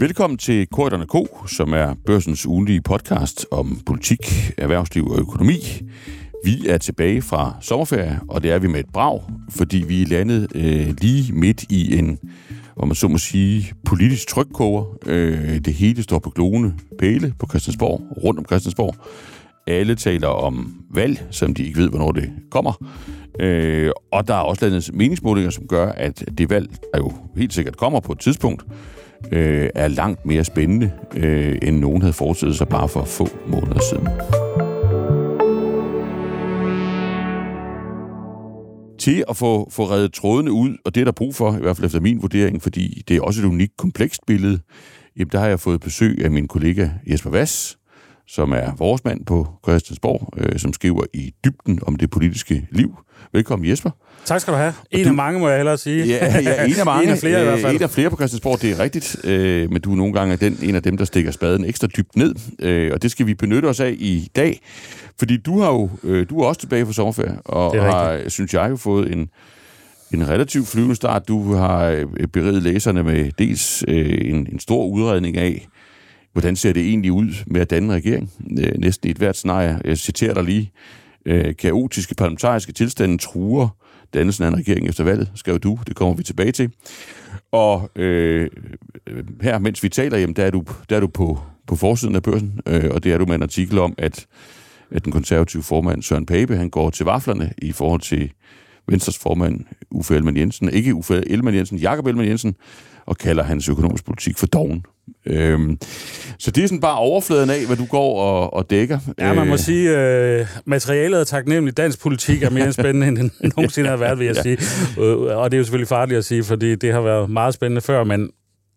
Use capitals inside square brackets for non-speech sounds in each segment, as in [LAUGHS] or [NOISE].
Velkommen til Korridorne K, som er børsens ugenlige podcast om politik, erhvervsliv og økonomi. Vi er tilbage fra sommerferie, og det er vi med et brag, fordi vi er landet øh, lige midt i en, om man så må sige, politisk trykkoger. Øh, det hele står på glående pæle på Christiansborg, rundt om Christiansborg. Alle taler om valg, som de ikke ved, hvornår det kommer. Øh, og der er også landet meningsmålinger, som gør, at det valg, der jo helt sikkert kommer på et tidspunkt, øh, er langt mere spændende, øh, end nogen havde forestillet sig bare for få måneder siden. Til at få, få reddet trådene ud, og det er der brug for, i hvert fald efter min vurdering, fordi det er også et unikt komplekst billede, jamen der har jeg fået besøg af min kollega Jesper Vass, som er vores mand på Christiansborg, øh, som skriver i dybden om det politiske liv. Velkommen Jesper. Tak skal du have. En du, af mange, må jeg hellere sige. Ja, ja en af [LAUGHS] mange. en af flere i hvert fald. En af flere på Christiansborg, det er rigtigt. Øh, men du er nogle gange den, en af dem, der stikker spaden ekstra dybt ned. Øh, og det skal vi benytte os af i dag. Fordi du har jo, øh, du er også tilbage fra sommerferie, og har, synes jeg, jo fået en, en relativt flyvende start. Du har øh, beriget læserne med dels øh, en, en stor udredning af, hvordan ser det egentlig ud med at danne regering? Øh, næsten i et hvert scenarie. Jeg citerer dig lige. Øh, kaotiske parlamentariske tilstande truer dannelsen af en regering efter valget, skrev du. Det kommer vi tilbage til. Og øh, øh, her, mens vi taler, jamen, der er du, der er du på, på forsiden af børsen, øh, og det er du med en artikel om, at, at den konservative formand Søren Pape, han går til vaflerne i forhold til Venstres formand Uffe Ellemann Jensen, ikke Uffe Ellemann Jensen, Jakob Ellemann Jensen, og kalder hans økonomisk politik for doven. Øhm, så det er sådan bare overfladen af, hvad du går og, og dækker. Ja, man må øh. sige, øh, materialet er taknemmelig. Dansk politik er mere [LAUGHS] spændende, end den nogensinde har været, vil jeg ja. sige. Øh, og det er jo selvfølgelig farligt at sige, fordi det har været meget spændende før, men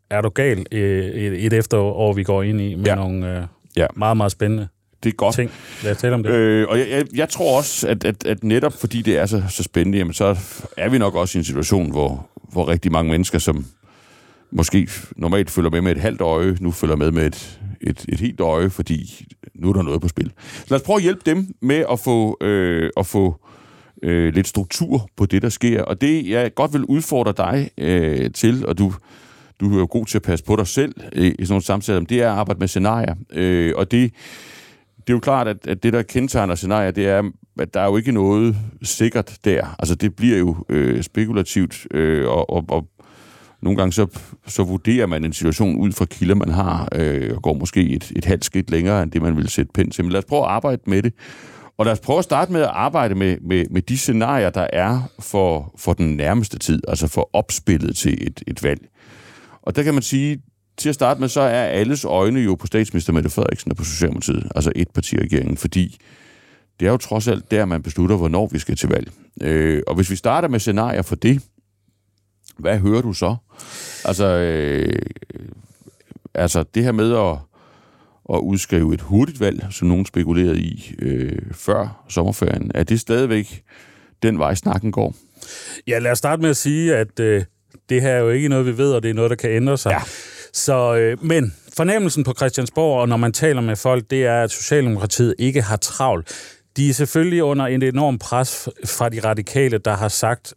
er du gal øh, et, et efterår, vi går ind i med ja. nogle øh, ja. meget, meget spændende det er godt. Ting. Lad os tale om det. Øh, og jeg, jeg, jeg tror også, at, at, at netop fordi det er så, så spændende, jamen, så er vi nok også i en situation, hvor, hvor rigtig mange mennesker, som måske normalt følger med med et halvt øje, nu følger med med et, et, et helt øje, fordi nu er der noget på spil. Så lad os prøve at hjælpe dem med at få, øh, at få øh, lidt struktur på det, der sker. Og det, jeg godt vil udfordre dig øh, til, og du, du er jo god til at passe på dig selv øh, i sådan nogle samtaler, det er at arbejde med scenarier. Øh, og det, det er jo klart, at, at det, der kendetegner scenarier, det er, at der er jo ikke noget sikkert der. Altså, det bliver jo øh, spekulativt, øh, og, og, og nogle gange så, så vurderer man en situation ud fra kilder, man har, øh, og går måske et, et halvt skridt længere, end det, man vil sætte pind til. Men lad os prøve at arbejde med det. Og lad os prøve at starte med at arbejde med, med, med de scenarier, der er for, for den nærmeste tid, altså for opspillet til et, et valg. Og der kan man sige, til at starte med, så er alles øjne jo på statsminister Mette Frederiksen og på Socialdemokratiet, altså et parti regeringen, fordi det er jo trods alt der, man beslutter, hvornår vi skal til valg. Øh, og hvis vi starter med scenarier for det, hvad hører du så? Altså, øh, altså det her med at, at udskrive et hurtigt valg, som nogen spekulerede i øh, før sommerferien, er det stadigvæk den vej, snakken går? Ja, lad os starte med at sige, at øh, det her er jo ikke noget, vi ved, og det er noget, der kan ændre sig. Ja. Så, øh, men fornemmelsen på Christiansborg, og når man taler med folk, det er, at Socialdemokratiet ikke har travlt. De er selvfølgelig under en enorm pres fra de radikale, der har sagt,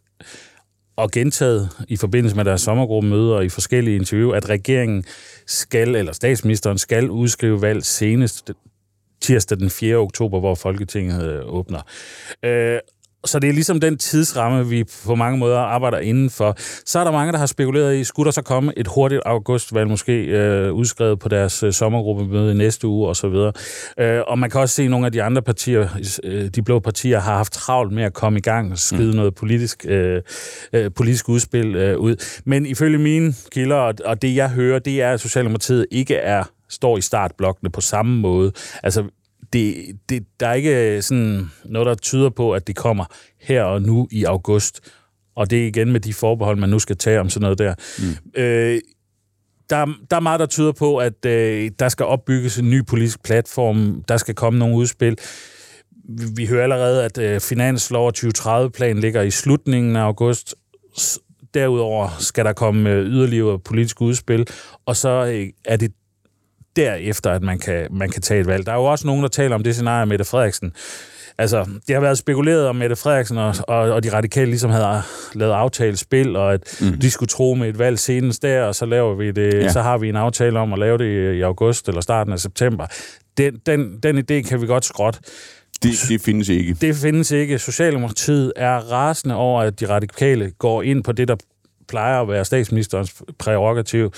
og gentaget i forbindelse med deres sommergruppemøder og i forskellige interview, at regeringen skal, eller statsministeren skal udskrive valg senest tirsdag den 4. oktober, hvor Folketinget åbner. Øh, så det er ligesom den tidsramme, vi på mange måder arbejder indenfor. Så er der mange, der har spekuleret i, skulle der så komme et hurtigt augustvalg, måske øh, udskrevet på deres øh, sommergruppemøde i næste uge osv. Øh, og man kan også se, at nogle af de andre partier, øh, de blå partier, har haft travlt med at komme i gang og skide mm. noget politisk, øh, øh, politisk udspil øh, ud. Men ifølge mine kilder, og, og det jeg hører, det er, at Socialdemokratiet ikke er står i startblokkene på samme måde. Altså, det, det, der er ikke sådan noget, der tyder på, at det kommer her og nu i august. Og det er igen med de forbehold, man nu skal tage om sådan noget der. Mm. Øh, der, der er meget, der tyder på, at øh, der skal opbygges en ny politisk platform. Der skal komme nogle udspil. Vi, vi hører allerede, at øh, Finanslov 2030-plan ligger i slutningen af august. Derudover skal der komme øh, yderligere politisk udspil, og så øh, er det derefter, at man kan, man kan tage et valg. Der er jo også nogen, der taler om det scenarie, Mette Frederiksen altså, det har været spekuleret om Mette Frederiksen og, og, og de radikale ligesom havde lavet aftalespil, og at mm. de skulle tro med et valg senest der, og så laver vi det, ja. så har vi en aftale om at lave det i august eller starten af september. Den, den, den idé kan vi godt skråt. Det, det findes ikke. Det findes ikke. Socialdemokratiet er rasende over, at de radikale går ind på det, der plejer at være statsministerens prerogativ,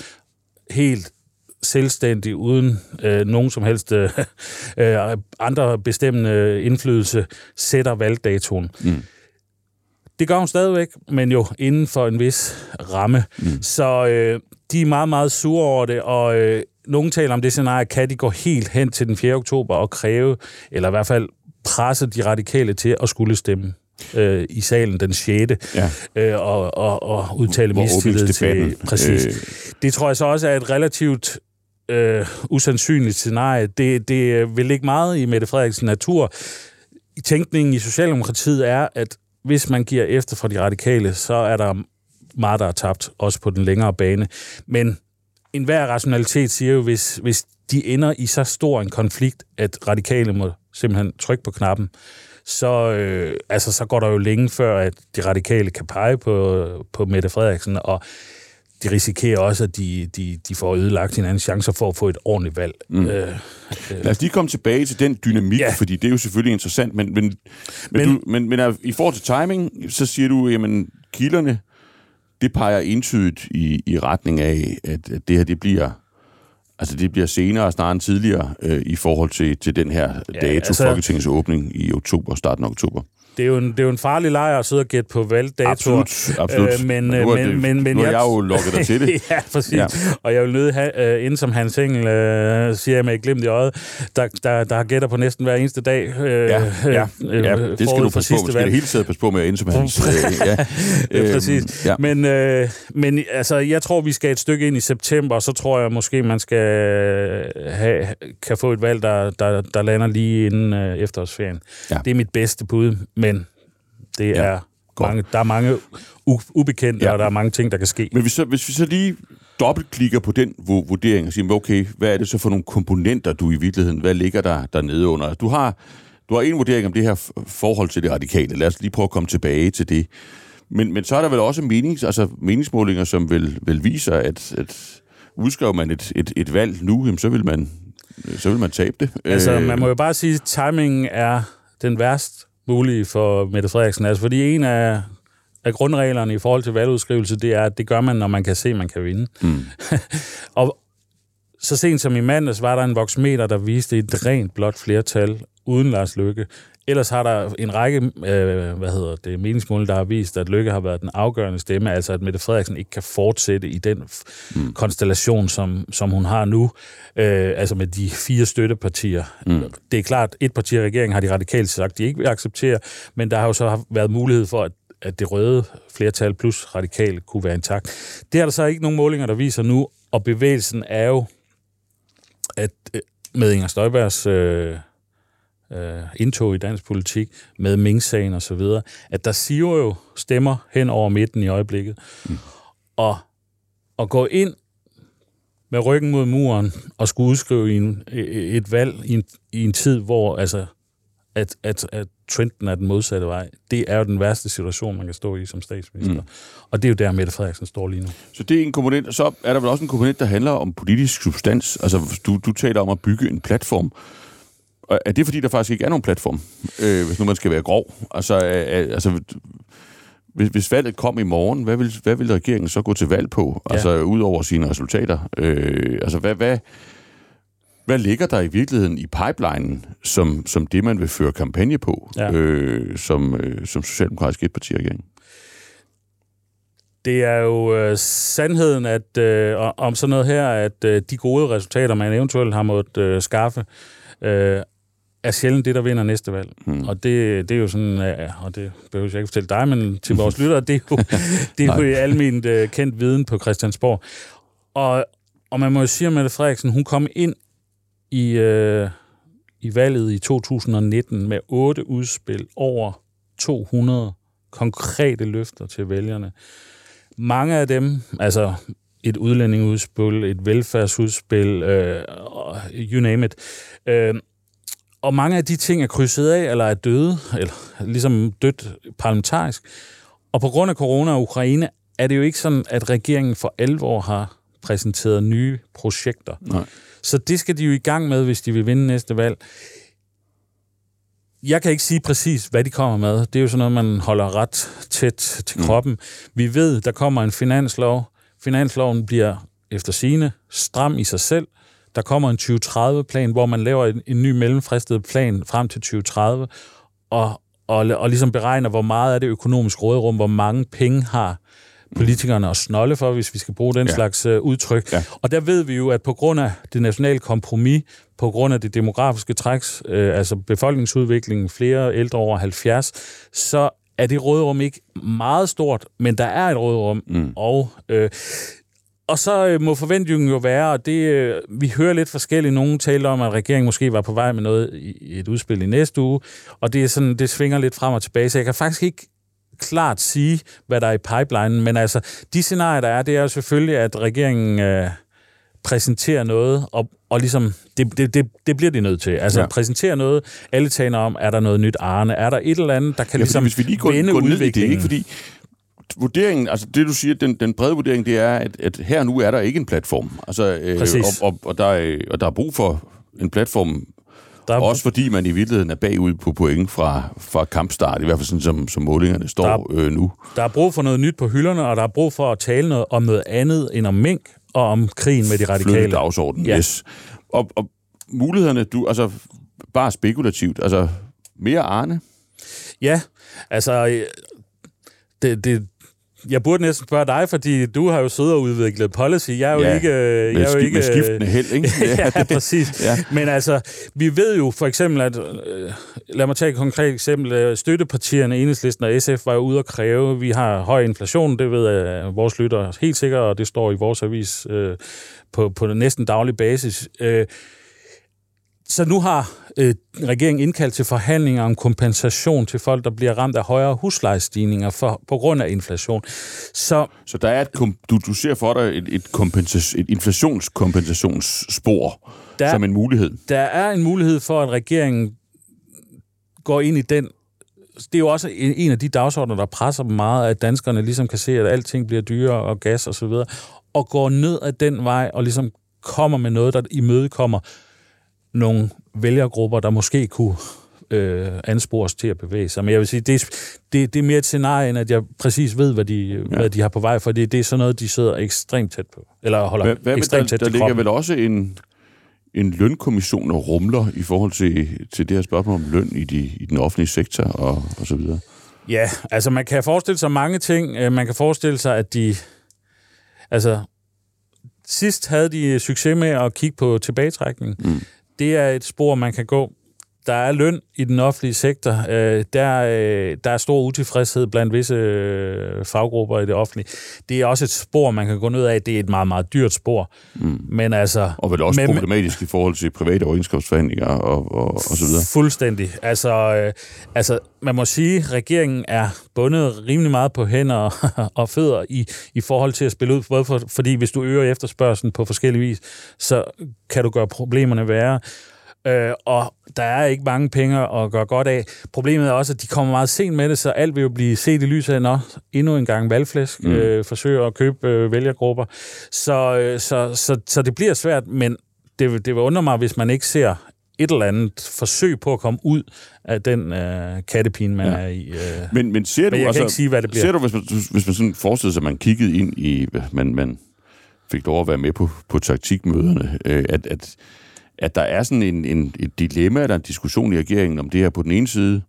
helt selvstændig, uden øh, nogen som helst øh, [LAUGHS] øh, andre bestemmende indflydelse, sætter valgdatoen. Mm. Det gør hun stadigvæk, men jo inden for en vis ramme. Mm. Så øh, de er meget, meget sure over det, og øh, nogen taler om det scenarie, kan de gå helt hen til den 4. oktober og kræve, eller i hvert fald presse de radikale til at skulle stemme øh, i salen den 6. Ja. Øh, og, og, og udtale mistillid til... Præcis. Øh. Det tror jeg så også er et relativt øh, usandsynligt scenarie. Det, det vil ikke meget i Mette Frederiksen natur. I tænkningen i Socialdemokratiet er, at hvis man giver efter for de radikale, så er der meget, der er tabt, også på den længere bane. Men enhver rationalitet siger jo, hvis, hvis de ender i så stor en konflikt, at radikale må simpelthen trykke på knappen, så, øh, altså, så går der jo længe før, at de radikale kan pege på, på Mette Frederiksen, og de risikerer også, at de, de, de får ødelagt hinanden chancer for at få et ordentligt valg. Mm. Øh, øh. Lad os lige komme tilbage til den dynamik, ja. fordi det er jo selvfølgelig interessant, men, men, men, men, du, men, men er, i forhold til timing, så siger du, jamen kilderne, det peger entydigt i, i retning af, at, at det her det bliver Altså, det bliver senere snarere end tidligere øh, i forhold til, til den her ja, dato, altså, Folketingets åbning i oktober, starten af oktober det er jo en, det er jo en farlig lejr at sidde og gætte på valgdatoer. Absolut, absolut. Øh, men, men, men, det, men, men, nu har jeg, jo lukket dig til det. ja, præcis. Ja. Og jeg vil nødt have, uh, inden som Hans Engel uh, siger jeg med et glimt i øjet, der, der, der har gætter på næsten hver eneste dag. Uh, ja, ja, ja, ja, det skal du passe på. Du skal det hele tiden passe på med at som Hans. Uh, ja. [LAUGHS] ja, præcis. Ja. Men, uh, men altså, jeg tror, vi skal et stykke ind i september, og så tror jeg måske, man skal have, kan få et valg, der, der, der lander lige inden uh, efterårsferien. Ja. Det er mit bedste bud, men det ja, er mange, der er mange ubekendte, ja. og der er mange ting, der kan ske. Men hvis, så, hvis vi så lige dobbeltklikker på den vurdering og siger, okay, hvad er det så for nogle komponenter, du i virkeligheden, hvad ligger der dernede under? Du har, du har en vurdering om det her forhold til det radikale. Lad os lige prøve at komme tilbage til det. Men, men så er der vel også menings, altså meningsmålinger, som vil, vil viser, at, at udskriver man et, et, et valg nu, jamen, så, vil man, så vil man tabe det. Altså, man må jo bare sige, at timingen er den værst mulige for Mette Frederiksen. Altså, fordi en af, af grundreglerne i forhold til valgudskrivelse, det er, at det gør man, når man kan se, man kan vinde. Mm. [LAUGHS] og så sent som i mandags var der en voksmeter, der viste et rent blot flertal uden Lars Lykke. Ellers har der en række øh, hvad hedder det, meningsmål, der har vist, at Lykke har været den afgørende stemme, altså at Mette Frederiksen ikke kan fortsætte i den mm. konstellation, som, som hun har nu, øh, altså med de fire støttepartier. Mm. Det er klart, et parti i regeringen har de radikale sagt, de ikke vil acceptere, men der har jo så været mulighed for, at at det røde flertal plus radikale kunne være intakt. Det er der så ikke nogen målinger, der viser nu, og bevægelsen er jo, at øh, med Inger Støjbergs øh, øh, indtog i dansk politik, med Mink-sagen og så videre, at der siver jo stemmer hen over midten i øjeblikket. Mm. Og at gå ind med ryggen mod muren og skulle udskrive en, et valg i en, i en tid, hvor altså, at, at, at trenden er den modsatte vej, det er jo den værste situation, man kan stå i som statsminister. Mm. Og det er jo der, Mette Frederiksen står lige nu. Så det er en komponent, så er der vel også en komponent, der handler om politisk substans. Altså, du, du taler om at bygge en platform. Er det fordi, der faktisk ikke er nogen platform, øh, hvis nu man skal være grov? Altså, øh, altså hvis, hvis valget kom i morgen, hvad vil, hvad vil regeringen så gå til valg på? Ja. Altså, ud over sine resultater. Øh, altså, hvad, hvad, hvad ligger der i virkeligheden i pipelinen, som, som det, man vil føre kampagne på, ja. øh, som, øh, som socialdemokratisk etpartiregering? Det er jo øh, sandheden at øh, om sådan noget her, at øh, de gode resultater, man eventuelt har måttet øh, skaffe, øh, er sjældent det, der vinder næste valg. Hmm. Og det, det er jo sådan, ja, og det behøver jeg ikke fortælle dig, men til vores [LAUGHS] lyttere, det er jo, [LAUGHS] det er jo i almindeligt uh, kendt viden på Christiansborg. Og, og man må jo sige, at Mette Frederiksen, hun kom ind i, uh, i valget i 2019 med otte udspil over 200 konkrete løfter til vælgerne. Mange af dem, altså et udlændingeudspil, et velfærdsudspil, uh, you name it, uh, og mange af de ting er krydset af, eller er døde, eller ligesom dødt parlamentarisk. Og på grund af corona og Ukraine, er det jo ikke sådan, at regeringen for alvor har præsenteret nye projekter. Nej. Så det skal de jo i gang med, hvis de vil vinde næste valg. Jeg kan ikke sige præcis, hvad de kommer med. Det er jo sådan noget, man holder ret tæt til kroppen. Mm. Vi ved, der kommer en finanslov. Finansloven bliver efter sine stram i sig selv. Der kommer en 2030-plan, hvor man laver en, en ny mellemfristet plan frem til 2030, og, og, og ligesom beregner, hvor meget af det økonomiske råderum, hvor mange penge har politikerne at snolle for, hvis vi skal bruge den ja. slags uh, udtryk. Ja. Og der ved vi jo, at på grund af det nationale kompromis, på grund af det demografiske træks, øh, altså befolkningsudviklingen, flere ældre over 70, så er det råderum ikke meget stort, men der er et råderum, mm. og øh, og så øh, må forventningen jo være, og det, øh, vi hører lidt forskelligt, nogen taler om, at regeringen måske var på vej med noget i et udspil i næste uge, og det er sådan, det svinger lidt frem og tilbage, så jeg kan faktisk ikke klart sige, hvad der er i pipelinen, men altså, de scenarier, der er, det er jo selvfølgelig, at regeringen øh, præsenterer noget, og, og ligesom, det, det, det, det bliver de nødt til. Altså, ja. præsentere noget, alle taler om, er der noget nyt Arne, er der et eller andet, der kan ja, ligesom hvis vi lige går, vende går ned udviklingen. i det, ikke? Fordi vurderingen, altså det du siger, den, den brede vurdering, det er, at, at her nu er der ikke en platform. Altså, øh, og, og, og, der er, og der er brug for en platform, der er, også fordi man i virkeligheden er bagud på point fra, fra kampstart, i hvert fald sådan som, som målingerne står der, øh, nu. Der er brug for noget nyt på hylderne, og der er brug for at tale noget, om noget andet end om mink og om krigen med de radikale. Flytte dagsordenen, ja. yes. Og, og mulighederne, du, altså bare spekulativt, altså mere Arne? Ja, altså øh, det, det, jeg burde næsten spørge dig, fordi du har jo siddet og udviklet policy. Jeg er jo Ja, ikke... Jeg Med, er jo ikke med skiftende held, ikke? [LAUGHS] ja, præcis. Ja. Men altså, vi ved jo for eksempel, at... Øh, lad mig tage et konkret eksempel. Øh, Støttepartierne, Enhedslisten og SF, var jo ude at kræve, vi har høj inflation, det ved øh, vores lytter helt sikkert, og det står i vores avis øh, på, på næsten daglig basis. Øh, så nu har øh, regeringen indkaldt til forhandlinger om kompensation til folk, der bliver ramt af højere huslejestigninger for, på grund af inflation. Så Så der er et, du, du ser for dig et, et, kompensas- et inflationskompensationsspor Der- som en mulighed. der er en mulighed for, at regeringen går ind i den. Det er jo også en en af de dagsordner, der presser dem meget, at danskerne ligesom kan se, at alting bliver dyrere og gas og så videre, og går ned ad den vej og ligesom kommer med noget, der imødekommer nogle vælgergrupper, der måske kunne øh, anspores til at bevæge sig. Men jeg vil sige, det er, det, det er mere et scenarie, end at jeg præcis ved, hvad de, ja. hvad de har på vej, for det, det er sådan noget, de sidder ekstremt tæt på. Eller holder Hvad, hvad ekstremt der, tæt der til ligger vel også en, en lønkommission og rumler i forhold til, til det her spørgsmål om løn i, de, i den offentlige sektor og, og så videre. Ja, altså man kan forestille sig mange ting. Øh, Man kan forestille sig, at de... Altså, sidst havde de succes med at kigge på tilbagetrækning. Mm. Det er et spor, man kan gå. Der er løn i den offentlige sektor. Øh, Der, øh, der er stor utilfredshed blandt visse øh, faggrupper i det offentlige. Det er også et spor, man kan gå ned af. Det er et meget, meget dyrt spor. Mm. Men altså... Og vel også Men- problematisk i forhold til private overenskomstforhandlinger og, og, og så videre. Fuldstændig. Altså, øh, altså, man må sige, at regeringen er bundet rimelig meget på hænder og, [LAUGHS] fødder i, i forhold til at spille ud, både for, fordi hvis du øger efterspørgselen på forskellige vis, så kan du gøre problemerne værre. Øh, og der er ikke mange penge at gøre godt af. Problemet er også, at de kommer meget sent med det, så alt vil jo blive set i lyset af, nå, endnu en gang valgflæsk, Mm. øh, forsøger at købe øh, vælgergrupper. Så, øh, så, så, så det bliver svært, men det, det vil undre mig, hvis man ikke ser et eller andet forsøg på at komme ud af den øh, kattepine, man Ja. er i. Øh. Men, men ser du, Men jeg kan altså, ikke sige, hvad det bliver. ser du, hvis man, hvis man sådan forestiller sig, at man kiggede ind i, man, man fik lov at være med på, på taktikmøderne, øh, at, at, at der er sådan en, en, et dilemma eller en diskussion i regeringen om det her på den ene side,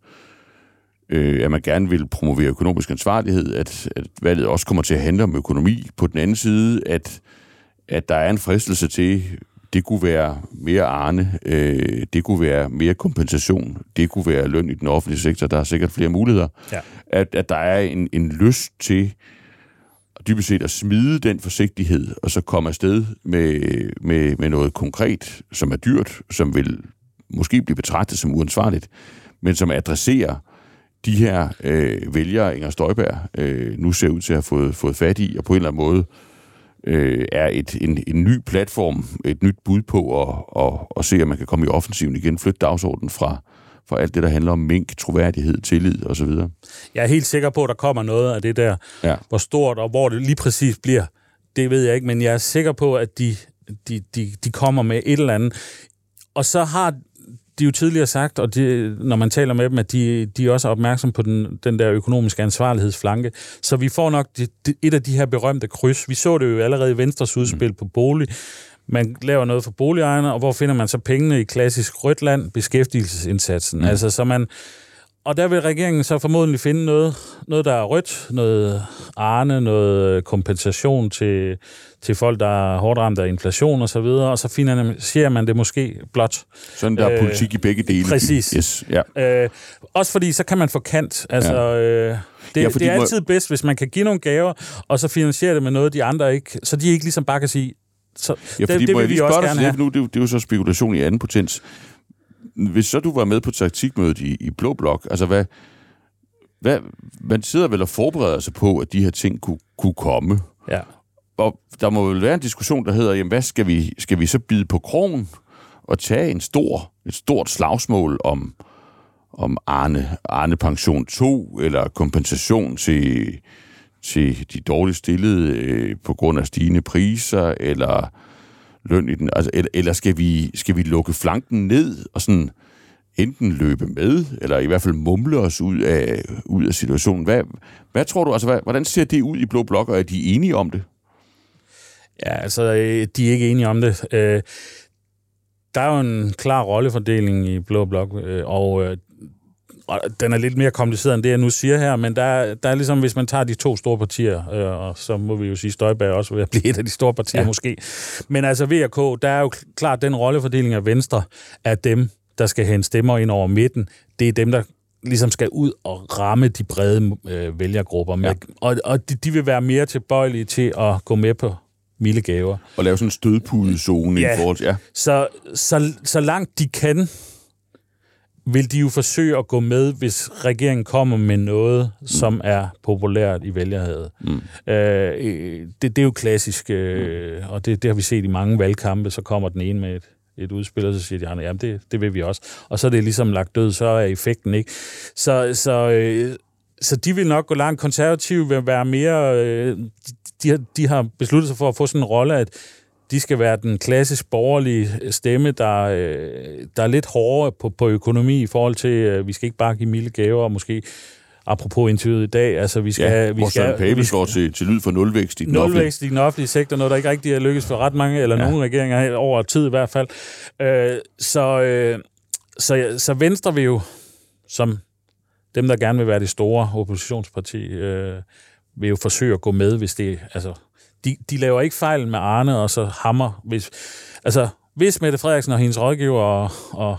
øh, at man gerne vil promovere økonomisk ansvarlighed, at, at valget også kommer til at handle om økonomi. På den anden side, at, at der er en fristelse til, det kunne være mere arne, øh, det kunne være mere kompensation, det kunne være løn i den offentlige sektor, der er sikkert flere muligheder. Ja. At, at der er en, en lyst til dybest set at smide den forsigtighed, og så komme afsted med, med, med noget konkret, som er dyrt, som vil måske blive betragtet som uansvarligt, men som adresserer de her øh, vælgere, Inger Støjberg øh, nu ser ud til at have fået, fået fat i, og på en eller anden måde øh, er et, en, en ny platform, et nyt bud på at, at, at se, at man kan komme i offensiven igen, flytte dagsordenen fra, fra alt det, der handler om mink, troværdighed, tillid osv. Jeg er helt sikker på, at der kommer noget af det der. Ja. Hvor stort og hvor det lige præcis bliver, det ved jeg ikke, men jeg er sikker på, at de, de, de, de kommer med et eller andet. Og så har de jo tidligere sagt, og de, når man taler med dem, at de, de er også opmærksom på den, den der økonomiske ansvarlighedsflanke. Så vi får nok de, de, et af de her berømte kryds. Vi så det jo allerede i Venstres udspil mm. på bolig. Man laver noget for boligejerne, og hvor finder man så pengene i klassisk rødt land? Beskæftigelsesindsatsen. Mm. Altså, så man, og der vil regeringen så formodentlig finde noget, noget der er rødt, noget arne, noget kompensation til, til folk, der er hårdt ramt af inflation og så videre, og så finansierer man det måske blot. Sådan der er øh, politik i begge dele. Præcis. Yes, ja. Øh, også fordi, så kan man få kant. Altså, ja. øh, det, ja, det er altid må... bedst, hvis man kan give nogle gaver, og så finansiere det med noget, de andre ikke, så de ikke ligesom bare kan sige, så ja, fordi, det, det vil vi også gerne have. Nu, det, det er jo så spekulation i anden potens hvis så du var med på taktikmødet i, i Blå Blok, altså hvad, hvad, man sidder vel og forbereder sig på, at de her ting kunne, kunne komme. Ja. Og der må vel være en diskussion, der hedder, jamen hvad skal vi, skal vi så bide på krogen og tage en stor, et stort slagsmål om, om Arne, Arne Pension 2, eller kompensation til, til de dårligt stillede øh, på grund af stigende priser, eller løn i den? Altså, eller, eller skal, vi, skal vi lukke flanken ned og sådan enten løbe med, eller i hvert fald mumle os ud af, ud af situationen? Hvad, hvad tror du, altså hvad, hvordan ser det ud i Blå Blok, og er de enige om det? Ja, altså, øh, de er ikke enige om det. Øh, der er jo en klar rollefordeling i Blå Blok, øh, og øh, og den er lidt mere kompliceret end det, jeg nu siger her, men der, der er ligesom, hvis man tager de to store partier, øh, og så må vi jo sige, Støjberg også vil blive et af de store partier ja. måske. Men altså VK, der er jo klart den rollefordeling af Venstre, er dem, der skal hente stemmer ind over midten. Det er dem, der ligesom skal ud og ramme de brede øh, vælgergrupper. Med, ja. Og, og de, de vil være mere tilbøjelige til at gå med på milde gaver. Og lave sådan en stødpudezone ja. i forhold til... Ja. Så, så, så langt de kan, vil de jo forsøge at gå med, hvis regeringen kommer med noget, mm. som er populært i vælgerhavet. Mm. Øh, det, det er jo klassisk, øh, og det, det har vi set i mange valgkampe, så kommer den ene med et, et udspil, og så siger de andre, jamen det, det vil vi også. Og så er det ligesom lagt død, så er effekten ikke. Så, så, øh, så de vil nok gå langt. Konservative vil være mere... Øh, de, de har besluttet sig for at få sådan en rolle, at de skal være den klassisk borgerlige stemme, der, øh, der er lidt hårdere på, på økonomi i forhold til, øh, vi skal ikke bare give milde gaver, og måske apropos interviewet i dag, altså vi skal... Ja, vi skal, Pape slår til, til lyd for nulvækst i den Nulvækst i den offentlige sektor, noget der ikke rigtig er lykkes for ret mange, eller ja. nogle regeringer over tid i hvert fald. Øh, så, øh, så, så Venstre vil jo, som dem, der gerne vil være det store oppositionsparti, øh, vil jo forsøge at gå med, hvis det... Altså, de, de laver ikke fejl med Arne, og så hammer. Hvis, altså, hvis Mette Frederiksen og hendes rådgiver og, og,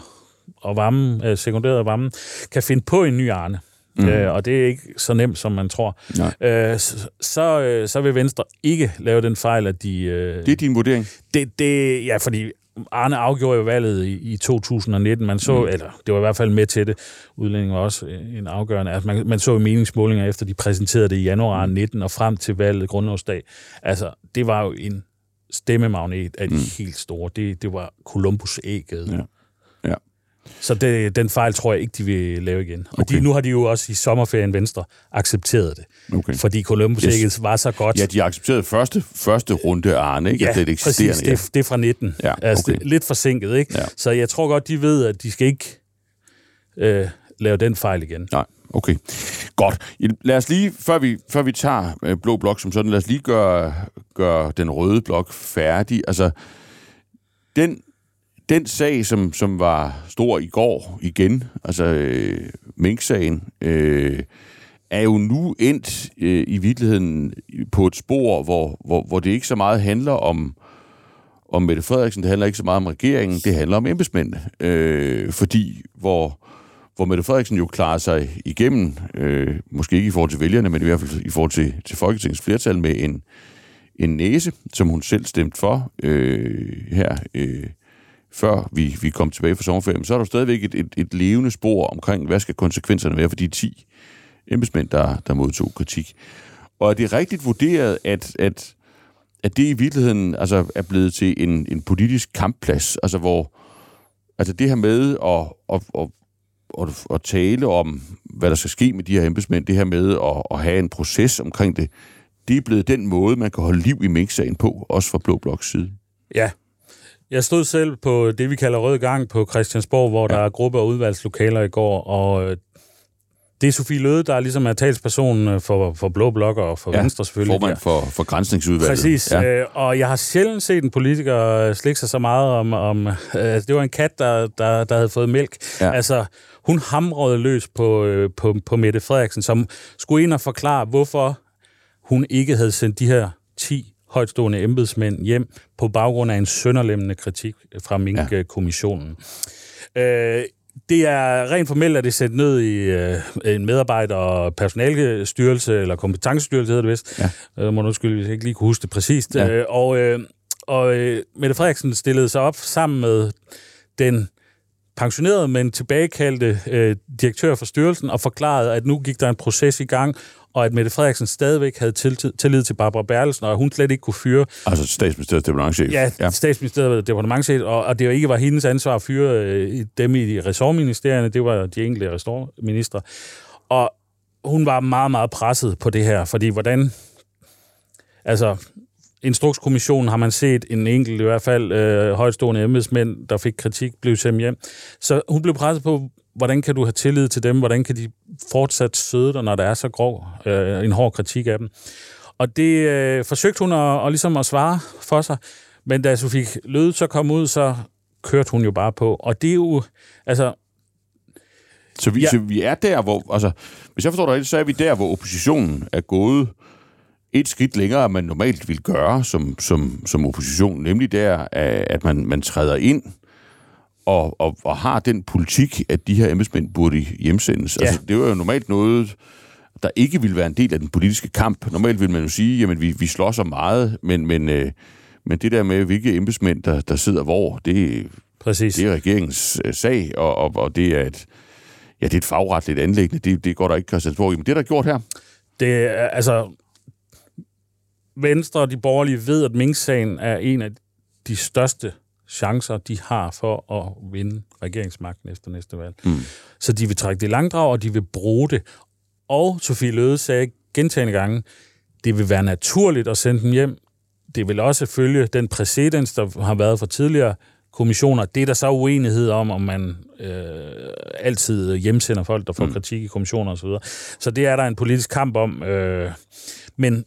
og Vammen, øh, sekunderet af Vammen, kan finde på en ny Arne, Mm. Øh, og det er ikke så nemt, som man tror. Øh, så, så, øh, så vil Venstre ikke lave den fejl, at de... Øh, det er din vurdering? Det, det, ja, fordi Arne afgjorde jo valget i, i 2019. Man så, mm. eller det var i hvert fald med til det, udlænding var også en afgørende, at man, man så meningsmålinger efter, de præsenterede det i januar 19 mm. og frem til valget grundlovsdag. Altså, det var jo en stemmemagnet af de mm. helt store. Det, det var Columbus-ægget. Ja. Så det, den fejl tror jeg ikke, de vil lave igen. Og okay. de, nu har de jo også i sommerferien Venstre accepteret det. Okay. Fordi Columbus yes. var så godt. Ja, de accepterede første, første runde Arne, ikke? Ja, det præcis. Det, ja. det er fra 19. Ja, okay. altså, det lidt forsinket, ikke? Ja. Så jeg tror godt, de ved, at de skal ikke øh, lave den fejl igen. Nej, okay. Godt. Lad os lige, før vi, før vi tager øh, Blå Blok som sådan, lad os lige gøre, gøre den røde blok færdig. Altså, den den sag, som, som var stor i går igen, altså øh, Mink-sagen, øh, er jo nu endt øh, i virkeligheden på et spor, hvor, hvor, hvor det ikke så meget handler om, om Mette Frederiksen, det handler ikke så meget om regeringen, det handler om embedsmændene. Øh, fordi hvor, hvor Mette Frederiksen jo klarer sig igennem, øh, måske ikke i forhold til vælgerne, men i hvert fald i forhold til, til Folketingets flertal, med en, en næse, som hun selv stemte for øh, her øh, før vi, vi kom tilbage fra sommerferien, så er der stadigvæk et, et, et levende spor omkring, hvad skal konsekvenserne være for de 10 embedsmænd, der, der modtog kritik. Og er det rigtigt vurderet, at, at, at det i virkeligheden altså, er blevet til en, en politisk kampplads, altså hvor altså det her med at, at, at, at, at tale om, hvad der skal ske med de her embedsmænd, det her med at, at have en proces omkring det, det er blevet den måde, man kan holde liv i minksagen på, også fra Blå Bloks side. Ja. Jeg stod selv på det, vi kalder Rød Gang på Christiansborg, hvor ja. der er grupper og udvalgslokaler i går, og øh, det er Sofie Løde, der ligesom er talspersonen øh, for, for Blå Blok og for ja, Venstre selvfølgelig. formand for, for grænsningsudvalget. Præcis, ja. øh, og jeg har sjældent set en politiker slikke sig så meget om... om øh, det var en kat, der, der, der havde fået mælk. Ja. Altså, hun hamrede løs på, øh, på, på Mette Frederiksen, som skulle ind og forklare, hvorfor hun ikke havde sendt de her 10 højtstående embedsmænd hjem på baggrund af en sønderlemmende kritik fra Mink-kommissionen. Ja. Øh, det er rent formelt, at det er sendt ned i øh, en medarbejder- og personalstyrelse, eller kompetencestyrelse hedder det vist. Ja. Øh, må nu skylde, hvis jeg ikke lige kunne huske det præcist. Ja. Øh, og øh, og øh, Mette Frederiksen stillede sig op sammen med den pensionerede, men tilbagekaldte øh, direktør for styrelsen og forklarede, at nu gik der en proces i gang, og at Mette Frederiksen stadigvæk havde tillid til Barbara Bertelsen, og hun slet ikke kunne fyre... Altså statsministeriets departementchef. Ja, ja. statsministeriets departementchef, og, og det jo ikke var hendes ansvar at fyre øh, dem i de ressortministerierne, det var de enkelte ressortministre. Og hun var meget, meget presset på det her, fordi hvordan... Altså, Instrukskommissionen har man set en enkelt, i hvert fald øh, højtstående embedsmænd, der fik kritik, blev sendt hjem. Så hun blev presset på, hvordan kan du have tillid til dem? Hvordan kan de fortsat søde dig, når der er så grov øh, en hård kritik af dem? Og det øh, forsøgte hun at, at, ligesom at svare for sig. Men da Sofie Løde så kom ud, så kørte hun jo bare på. Og det er jo, altså... Så vi, ja. så vi er der, hvor... Altså, hvis jeg forstår dig så er vi der, hvor oppositionen er gået et skridt længere, man normalt vil gøre som, som, som opposition, nemlig der, at man, man træder ind og, og, og har den politik, at de her embedsmænd burde hjemsendes. Ja. Altså, det var jo normalt noget, der ikke ville være en del af den politiske kamp. Normalt vil man jo sige, at vi, vi slår så meget, men, men, øh, men det der med, hvilke embedsmænd, der, der sidder hvor, det, Præcis. det er regeringens øh, sag, og, og, og det er et, ja, det er et fagretligt anlæggende. Det, det går der ikke Christiansborg i. Men det, der er gjort her... Det er, altså... Venstre og de borgerlige ved, at Mink-sagen er en af de største chancer, de har for at vinde regeringsmagten efter næste valg. Mm. Så de vil trække det langdrag, og de vil bruge det. Og Sofie Løde sagde gentagende gange, det vil være naturligt at sende dem hjem. Det vil også følge den præcedens, der har været for tidligere kommissioner. Det er der så uenighed om, om man øh, altid hjemsender folk, der får mm. kritik i kommissioner osv. Så det er der en politisk kamp om. Øh, men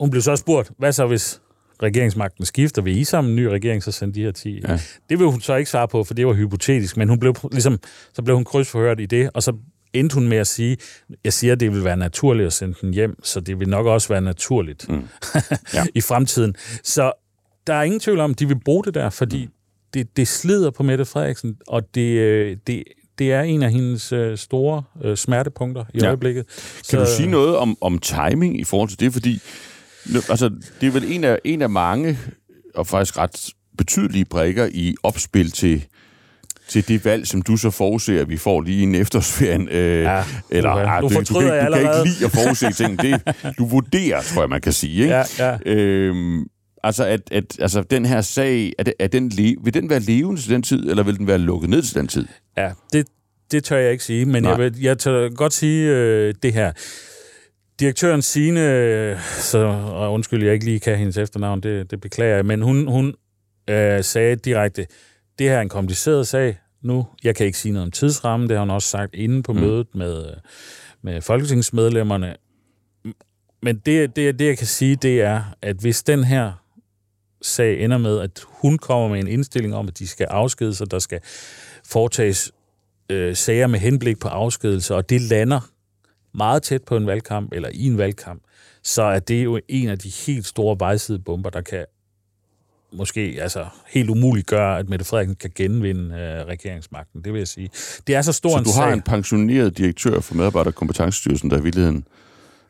hun blev så spurgt, hvad så hvis regeringsmagten skifter, vil I sammen en ny regering, så sende de her 10? Ja. Det vil hun så ikke svare på, for det var hypotetisk, men hun blev, ligesom, så blev hun krydsforhørt i det, og så endte hun med at sige, jeg siger, at det vil være naturligt at sende den hjem, så det vil nok også være naturligt mm. [LAUGHS] ja. i fremtiden. Så der er ingen tvivl om, at de vil bruge det der, fordi mm. det, det slider på Mette Frederiksen, og det, øh, det, det er en af hendes øh, store øh, smertepunkter i ja. øjeblikket. Kan så, du sige noget om, om timing i forhold til det? Fordi Altså, det er vel en af, en af mange, og faktisk ret betydelige brækker i opspil til, til det valg, som du så forudser, at vi får lige en efterårsferien. Øh, ja, eller, okay. ah, du, du, du, kan, du kan ikke lide at forudse ting. Det, du vurderer, tror jeg, man kan sige. Ikke? Ja, ja. Øhm, altså, at, at, altså, den her sag, er, det, er den, vil den være levende til den tid, eller vil den være lukket ned til den tid? Ja, det, det tør jeg ikke sige, men jeg, vil, jeg tør godt sige øh, det her. Direktøren Signe, så og undskyld, jeg ikke lige kan hendes efternavn, det, det beklager jeg, men hun, hun øh, sagde direkte, det her er en kompliceret sag nu. Jeg kan ikke sige noget om tidsrammen, det har hun også sagt inde på mm. mødet med, med folketingsmedlemmerne. Men det, det, det, jeg kan sige, det er, at hvis den her sag ender med, at hun kommer med en indstilling om, at de skal afskedes, og der skal foretages øh, sager med henblik på afskedelse, og det lander meget tæt på en valgkamp, eller i en valgkamp, så er det jo en af de helt store vejsidebomber, der kan måske altså, helt umuligt gøre, at Mette Frederiksen kan genvinde øh, regeringsmagten. Det vil jeg sige. Det er så stor så en du har en pensioneret direktør for medarbejderkompetence der i virkeligheden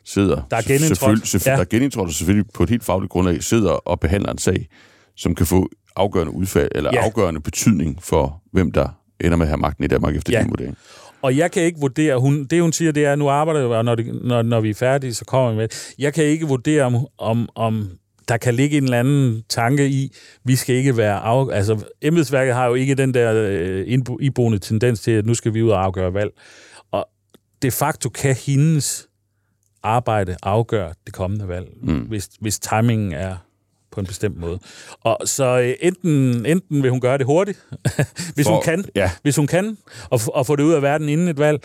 sidder... Der er genindtrådt. Selvfølgelig, ja. Der er genindtrådt, selvfølgelig på et helt fagligt grundlag sidder og behandler en sag, som kan få afgørende udfald, eller ja. afgørende betydning for, hvem der ender med at have magten i Danmark efter ja. din vurdering. Og jeg kan ikke vurdere, hun, det hun siger, det er, at nu arbejder jeg, og når, det, når, når vi er færdige, så kommer vi med. Jeg kan ikke vurdere, om, om, om der kan ligge en eller anden tanke i, vi skal ikke være af... Altså, embedsværket har jo ikke den der øh, iboende tendens til, at nu skal vi ud og afgøre valg. Og de facto kan hendes arbejde afgøre det kommende valg, mm. hvis, hvis timingen er på en bestemt måde. Og så øh, enten, enten vil hun gøre det hurtigt, [LAUGHS] hvis For, hun kan, ja. hvis hun kan, og, og få det ud af verden inden et valg,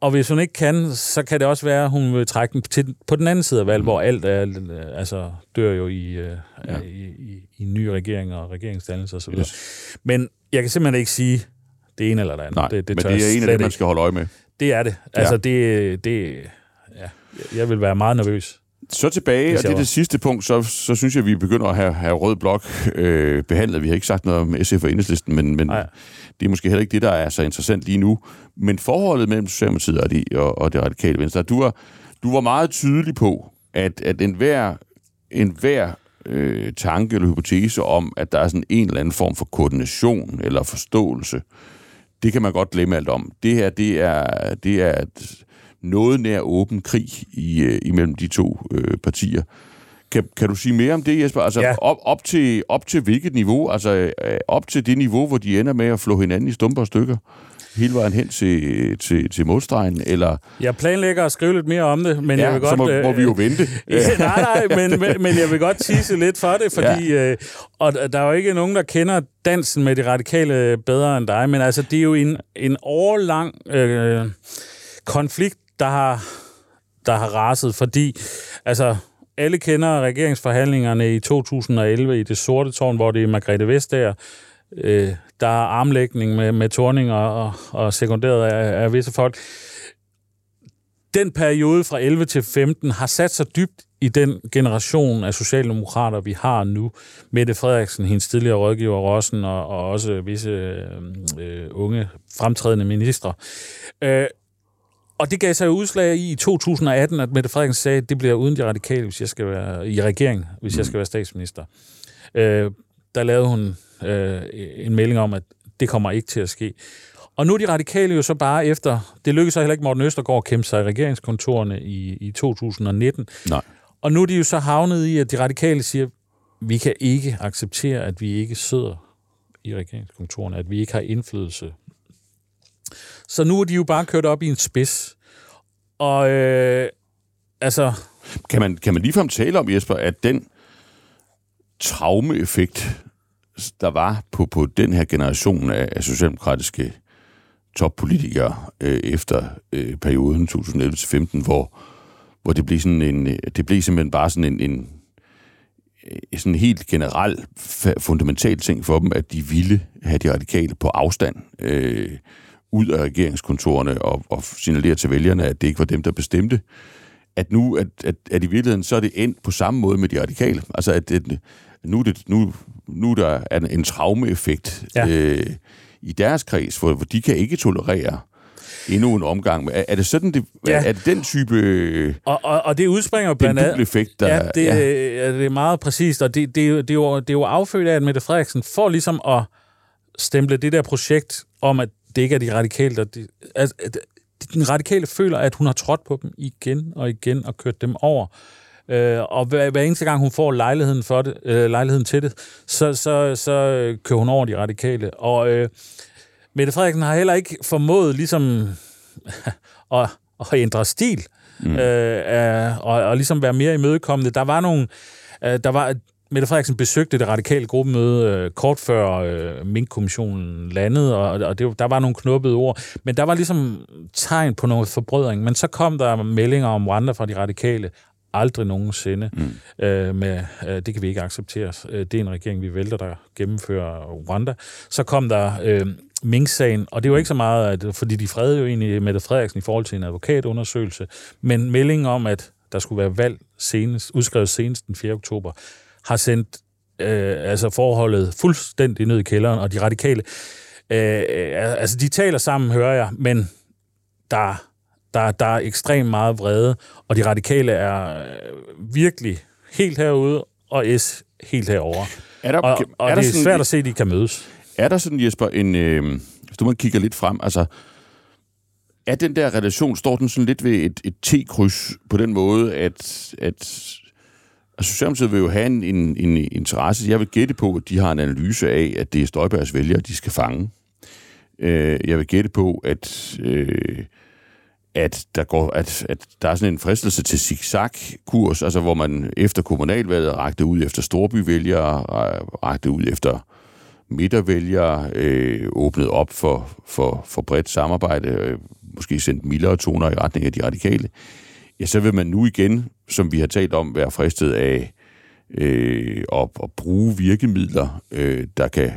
og hvis hun ikke kan, så kan det også være, at hun vil trække den til, på den anden side af valg, mm. hvor alt er, altså, dør jo i, øh, ja. i, i, i nye regeringer og regeringsdannelser osv. Yes. Men jeg kan simpelthen ikke sige det ene eller det andet. Nej, det, det men det er en af dem, man skal holde øje med. Det er det. Altså, ja. det, det, ja, jeg vil være meget nervøs. Så tilbage, og det er det sidste punkt, så, så synes jeg, at vi begynder at have, have rød blok øh, behandlet. Vi har ikke sagt noget om SF og Enhedslisten, men, men det er måske heller ikke det, der er så interessant lige nu. Men forholdet mellem Socialdemokratiet og, de, og, og det radikale venstre, du var, du var meget tydelig på, at, at enhver, enhver øh, tanke eller hypotese om, at der er sådan en eller anden form for koordination eller forståelse, det kan man godt glemme alt om. Det her, det er, det er et, noget nær åben krig i, øh, imellem de to øh, partier. Kan, kan du sige mere om det, Jesper? Altså, ja. op, op, til, op til hvilket niveau? Altså, øh, op til det niveau, hvor de ender med at flå hinanden i stumper og stykker? hele vejen hen til, til, til målstregen, eller... Jeg planlægger at skrive lidt mere om det, men ja, jeg vil godt... så må, øh, må vi jo vente. [LAUGHS] ja, nej, nej, men, men, jeg vil godt tise lidt for det, fordi... Ja. Øh, og der er jo ikke nogen, der kender dansen med de radikale bedre end dig, men altså, det er jo en, en årlang øh, konflikt, der har, der har raset, fordi altså, alle kender regeringsforhandlingerne i 2011 i det sorte tårn, hvor det er Margrethe Vestager, øh, der er armlægning med, med Torning og, og, sekunderet af, af visse folk. Den periode fra 11 til 15 har sat sig dybt i den generation af socialdemokrater, vi har nu. Mette Frederiksen, hendes tidligere rådgiver Rossen og, og også visse øh, øh unge fremtrædende ministre. Øh, og det gav sig udslag i 2018, at Mette Frederiksen sagde, at det bliver uden de radikale, hvis jeg skal være i regering, hvis jeg skal være statsminister. Øh, der lavede hun øh, en melding om, at det kommer ikke til at ske. Og nu er de radikale jo så bare efter, det lykkedes så heller ikke Morten Østergaard at kæmpe sig i regeringskontorene i, i 2019. Nej. Og nu er de jo så havnet i, at de radikale siger, vi kan ikke acceptere, at vi ikke sidder i regeringskontorene, at vi ikke har indflydelse så nu er de jo bare kørt op i en spids. Og øh, altså... Kan man, kan man ligefrem tale om, Jesper, at den traumeeffekt, der var på, på den her generation af, af socialdemokratiske toppolitikere øh, efter øh, perioden 2011-15, hvor, hvor det blev sådan en, øh, det blev simpelthen bare sådan en, en øh, sådan en helt generel, fundamental ting for dem, at de ville have de radikale på afstand. Øh, ud af regeringskontorerne og, og signalere til vælgerne, at det ikke var dem, der bestemte, at nu, at, at, at i virkeligheden, så er det endt på samme måde med de radikale. Altså, at det, nu, det, nu, nu der er en traumeeffekt ja. øh, i deres kreds, hvor, hvor de kan ikke tolerere endnu en omgang. Er, er det sådan, det, ja. er, er det den type... Og, og, og det udspringer blandt andet... effekt, der... Ja, det, ja. det er meget præcist, og det, det, det, er jo, det er jo affødt af, at Mette Frederiksen får ligesom at stemple det der projekt om, at det ikke er de radikale, der... De, altså, den radikale føler, at hun har trådt på dem igen og igen og kørt dem over. Øh, og hver, hver eneste gang hun får lejligheden, for det, øh, lejligheden til det, så, så, så kører hun over de radikale. Og øh, Mette Frederiksen har heller ikke formået ligesom [LAUGHS] at, at ændre stil mm. øh, og, og ligesom være mere imødekommende. Der var nogle... Øh, der var, Mette Frederiksen besøgte det radikale gruppemøde øh, kort før øh, Mink-kommissionen landede, og, og det, der var nogle knuppede ord. Men der var ligesom tegn på noget forbrødring. Men så kom der meldinger om Rwanda fra de radikale. Aldrig nogensinde. Mm. Øh, med, øh, det kan vi ikke acceptere. Øh, det er en regering, vi vælter, der gennemfører Rwanda. Så kom der øh, Mink-sagen, og det var ikke så meget, at, fordi de fredede jo egentlig Mette Frederiksen i forhold til en advokatundersøgelse, men meldingen om, at der skulle være valg senest, udskrevet senest den 4. oktober, har sendt øh, altså forholdet fuldstændig ned i kælderen, og de radikale, øh, øh, altså de taler sammen, hører jeg, men der, der, der er ekstremt meget vrede, og de radikale er øh, virkelig helt herude, og S helt herover. Er der, og og er der det er sådan, svært at se, at de kan mødes. Er der sådan, Jesper, en, øh, hvis du må kigge lidt frem, altså, er den der relation, står den sådan lidt ved et, et T-kryds på den måde, at, at Altså, Socialdemokratiet vil jo have en, en, en interesse. Jeg vil gætte på, at de har en analyse af, at det er Støjbergs vælgere, de skal fange. Øh, jeg vil gætte på, at, øh, at, der går, at, at der er sådan en fristelse til zigzag-kurs, altså hvor man efter kommunalvalget rakte ud efter storbyvælgere, rakte ud efter midtervælgere, øh, åbnet op for, for, for bredt samarbejde, øh, måske sendt mildere toner i retning af de radikale, ja, så vil man nu igen, som vi har talt om, være fristet af øh, at, at bruge virkemidler, øh, der kan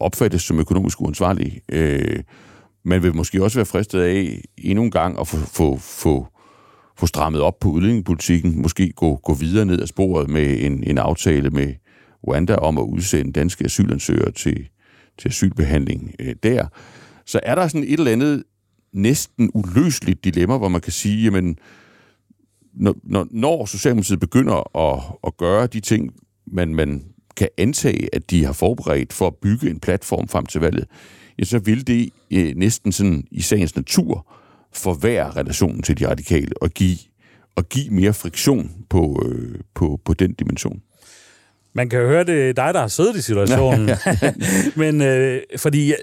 opfattes som økonomisk uansvarlige. Øh, man vil måske også være fristet af endnu en gang at få, få, få, få strammet op på udlændingepolitikken, måske gå, gå videre ned ad sporet med en, en aftale med Rwanda om at udsende danske asylansøgere til, til asylbehandling øh, der. Så er der sådan et eller andet næsten uløseligt dilemma, hvor man kan sige, jamen, øh, når, når Socialdemokratiet begynder at, at gøre de ting, man, man kan antage, at de har forberedt for at bygge en platform frem til valget, ja, så vil det øh, næsten sådan i sagens natur forværre relationen til de radikale og give, og give mere friktion på, øh, på, på den dimension. Man kan jo høre, det er dig, der har siddet i situationen. [LAUGHS] men øh, fordi jeg,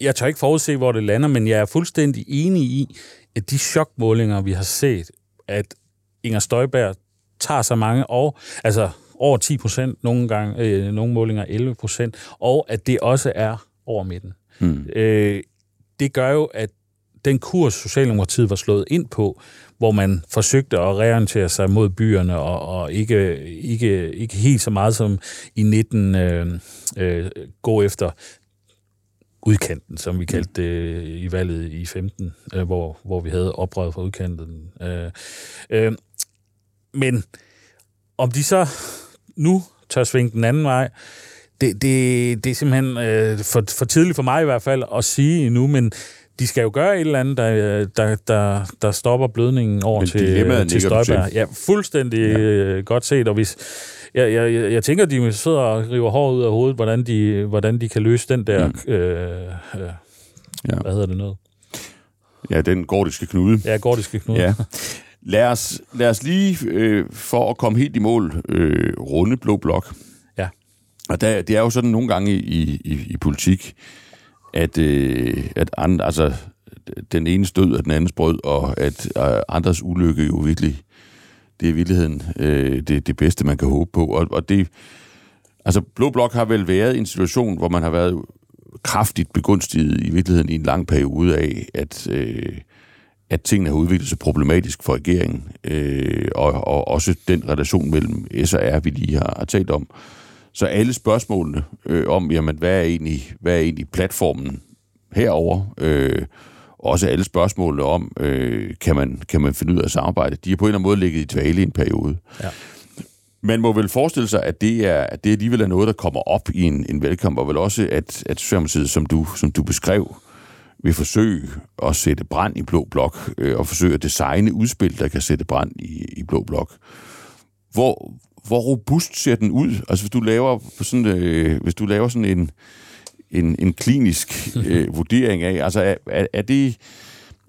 jeg tør ikke forudse, hvor det lander, men jeg er fuldstændig enig i, at de chokmålinger, vi har set, at Inger Støjberg tager så mange år, altså over 10 procent, nogle gange, øh, nogle målinger 11 procent, og at det også er over midten. Mm. Øh, det gør jo, at den kurs, Socialdemokratiet var slået ind på, hvor man forsøgte at reorientere sig mod byerne, og, og ikke, ikke, ikke helt så meget som i 19 øh, øh, gå efter udkanten, som vi kaldte det i valget i 15, øh, hvor, hvor vi havde oprøret fra udkanten. Øh, øh, men om de så nu tør svinge den anden vej, det, det, det er simpelthen øh, for, for tidligt for mig i hvert fald at sige nu, men de skal jo gøre et eller andet, der, der, der, der stopper blødningen over Men til, til Støjberg. Ja, fuldstændig ja. Øh, godt set, og hvis... Jeg, jeg, jeg, jeg tænker, de sidder og river hår ud af hovedet, hvordan de, hvordan de kan løse den der... Mm. Øh, øh, ja. Hvad hedder det noget? Ja, den gordiske knude. Ja, gordiske knude. Ja. Lad os, lad os lige, øh, for at komme helt i mål, øh, runde blå blok. Ja. Og der, det er jo sådan nogle gange i, i, i politik, at, øh, at andre, altså, den ene stød af den andens brød, og at øh, andres ulykke jo virkelig, det er i virkeligheden øh, det, det bedste, man kan håbe på. Og, og det, altså, Blå Blok har vel været en situation, hvor man har været kraftigt begunstiget i virkeligheden i en lang periode af, at, øh, at tingene har udviklet sig problematisk for regeringen, øh, og, og også den relation mellem S og R, vi lige har, har talt om. Så alle spørgsmålene øh, om, jamen, hvad er, egentlig, hvad er egentlig platformen herover, øh, også alle spørgsmålene om, øh, kan, man, kan man finde ud af at samarbejde, de er på en eller anden måde ligget i dvale i en periode. Ja. Man må vel forestille sig, at det, er, at det alligevel er noget, der kommer op i en, en valgkamp, og vel også, at, at Socialdemokratiet, som du, som du beskrev, vil forsøge at sætte brand i Blå Blok, øh, og forsøge at designe udspil, der kan sætte brand i, i Blå Blok. Hvor, hvor robust ser den ud? Altså hvis du laver sådan, øh, hvis du laver sådan en, en, en klinisk [LAUGHS] øh, vurdering af, altså er, er, er det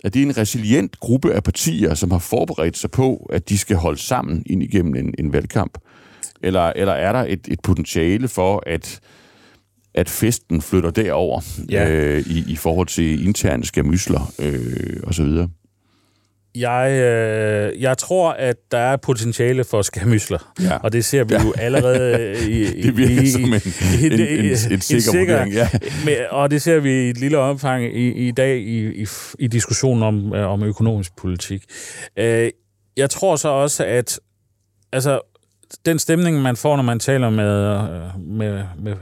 er det en resilient gruppe af partier, som har forberedt sig på, at de skal holde sammen ind igennem en, en valgkamp? Eller, eller er der et, et potentiale for, at, at festen flytter derover ja. øh, i, i forhold til interne skamysler øh, osv.? Jeg, øh, jeg tror, at der er potentiale for skamysler, ja. og det ser vi ja. jo allerede [LAUGHS] i, det virker i, som en, i, en, en, en, en sikker, sikker vurdering. Ja. [LAUGHS] Med, og det ser vi i et lille omfang i, i dag i, i, i diskussionen om, øh, om økonomisk politik. Øh, jeg tror så også, at altså, den stemning, man får, når man taler med, øh, med, med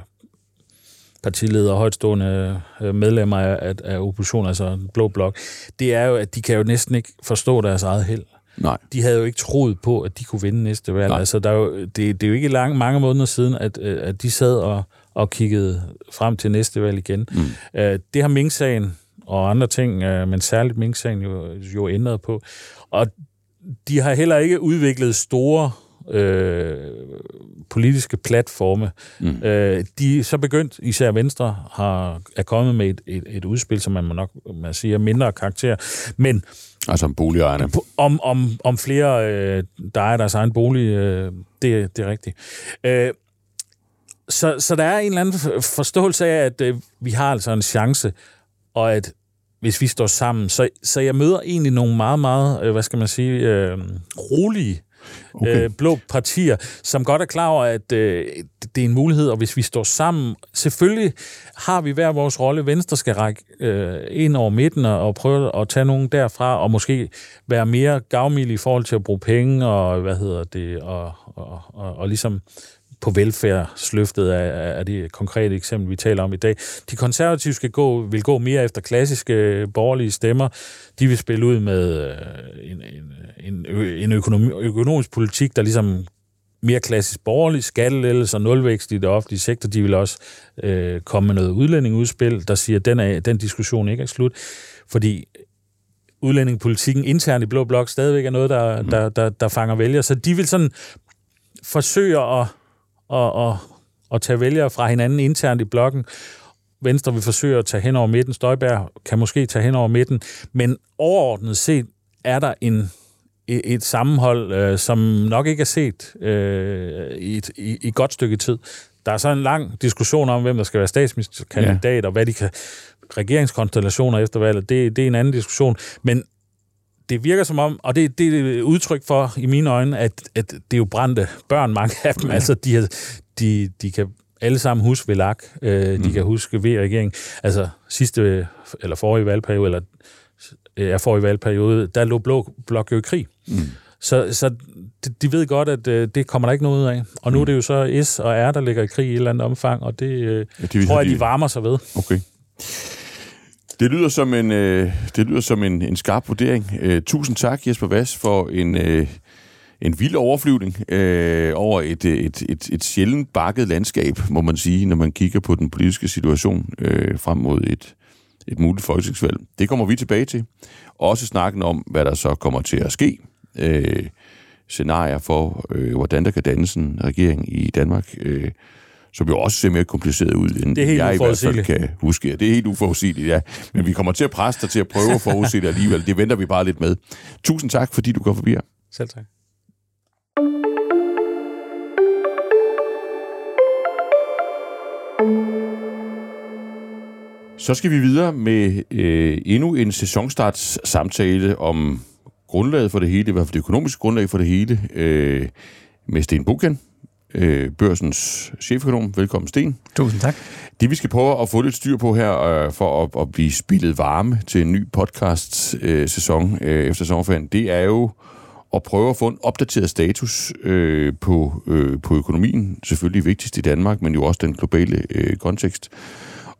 partiledere og højtstående øh, medlemmer af, af oppositionen, altså Blå Blok, det er jo, at de kan jo næsten ikke forstå deres eget held. Nej. De havde jo ikke troet på, at de kunne vinde næste valg. Nej. Altså, der er jo, det, det er jo ikke lang, mange måneder siden, at, øh, at de sad og, og kiggede frem til næste valg igen. Mm. Uh, det har Mink-sagen og andre ting, uh, men særligt Mink-sagen jo, jo ændret på. Og de har heller ikke udviklet store øh, politiske platforme. Mm. Øh, de så begyndt, især Venstre, har, er kommet med et, et, et udspil, som man må nok man siger, mindre karakter. Men Altså om boligejerne. Om, om, om flere, øh, der ejer deres egen bolig, øh, det, det er rigtigt. Øh, så, så der er en eller anden forståelse af, at øh, vi har altså en chance, og at hvis vi står sammen, så, så jeg møder egentlig nogle meget, meget, øh, hvad skal man sige, øh, rolige okay. øh, blå partier, som godt er klar over, at øh, det er en mulighed, og hvis vi står sammen, selvfølgelig har vi hver vores rolle. Venstre skal række øh, ind over midten og, og prøve at tage nogen derfra, og måske være mere gavmild i forhold til at bruge penge, og hvad hedder det, og, og, og, og ligesom på velfærdsløftet af, af det konkrete eksempel, vi taler om i dag. De konservative skal gå, vil gå mere efter klassiske borgerlige stemmer. De vil spille ud med øh, en, en, en økonomi, økonomisk politik, der ligesom mere klassisk borgerlig, skattelættelse og nulvækst i det offentlige sektor. De vil også øh, komme med noget udlændingeudspil, der siger, at den, er, den diskussion ikke er slut. Fordi udlændingepolitikken internt i Blå Blok stadigvæk er noget, der, mm. der, der, der fanger vælger. Så de vil sådan forsøge at og, og, og tage vælgere fra hinanden internt i blokken. Venstre vil forsøge at tage hen over midten. Støjberg kan måske tage hen over midten. Men overordnet set er der en, et sammenhold, øh, som nok ikke er set øh, i, et, i, i godt stykke tid. Der er så en lang diskussion om, hvem der skal være statsministerkandidat, ja. og hvad de kan regeringskonstellationer efter valget. Det, det er en anden diskussion. Men det virker som om, og det, det er udtryk for i mine øjne, at, at det er jo brændte børn, mange af dem. Ja. Altså, de, de, de kan alle sammen huske VLAG, øh, mm. de kan huske V-regeringen. Altså, sidste eller forrige valgperiode, eller ja, forrige valgperiode, der lå Blå Blok jo i krig. Mm. Så, så de, ved godt, at øh, det kommer der ikke noget ud af. Og nu mm. er det jo så S og R, der ligger i krig i et eller andet omfang, og det øh, ja, de tror jeg, de varmer sig ved. Okay. Det lyder som en, øh, det lyder som en, en skarp vurdering. Øh, tusind tak, Jesper Vass, for en, øh, en vild overflyvning øh, over et, øh, et, et, et sjældent bakket landskab, må man sige, når man kigger på den politiske situation øh, frem mod et, et muligt folketingsvalg. Det kommer vi tilbage til. Også snakken om, hvad der så kommer til at ske. Øh, scenarier for, øh, hvordan der kan dannes en regering i Danmark. Øh, som jo også ser mere kompliceret ud, end det er helt jeg i hvert fald kan huske. Det er helt uforudsigeligt, ja. Men vi kommer til at presse dig til at prøve at forudse det alligevel. Det venter vi bare lidt med. Tusind tak, fordi du går forbi her. Selv tak. Så skal vi videre med øh, endnu en sæsonstarts samtale om grundlaget for det hele, i hvert fald det økonomiske grundlag for det hele, øh, med Sten Buken, øh, børsens cheføkonom. Velkommen, Sten. Tusind tak. Det, vi skal prøve at få lidt styr på her, øh, for at, at blive spillet varme til en ny podcast-sæson øh, efter sommerferien, det er jo at prøve at få en opdateret status øh, på, øh, på økonomien. Selvfølgelig vigtigst i Danmark, men jo også den globale øh, kontekst.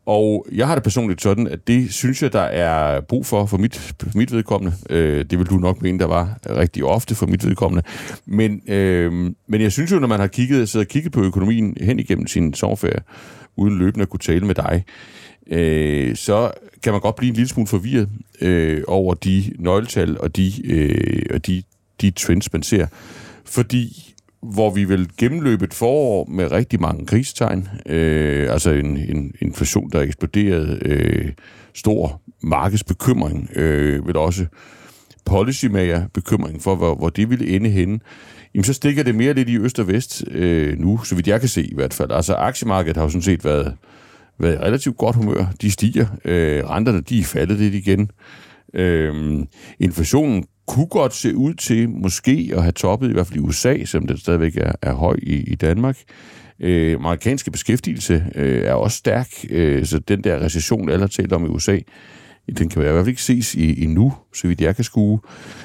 Og jeg har det personligt sådan, at det synes jeg, der er brug for for mit, for mit vedkommende. Øh, det vil du nok mene, der var rigtig ofte for mit vedkommende. Men, øh, men jeg synes jo, når man har kigget, siddet og kigget på økonomien hen igennem sin sommerferie, uden løbende at kunne tale med dig, øh, så kan man godt blive en lille smule forvirret øh, over de nøgletal og de, øh, og de, de trends, man ser. Fordi hvor vi vil gennemløbe et forår med rigtig mange krigstegn, øh, altså en, en inflation, der er eksploderet, øh, stor markedsbekymring, øh, vil også policymager bekymring for, hvor, hvor det ville ende henne, jamen så stikker det mere lidt i øst og vest øh, nu, så vidt jeg kan se i hvert fald. Altså aktiemarkedet har jo sådan set været, været relativt godt humør. De stiger. Øh, renterne, de er faldet lidt igen. Øh, inflationen kunne godt se ud til måske at have toppet, i hvert fald i USA, selvom den stadigvæk er, er høj i, i Danmark. Øh, amerikanske beskæftigelse øh, er også stærk, øh, så den der recession, alle har talt om i USA, den kan i hvert fald ikke ses i, endnu, så vidt jeg kan skue.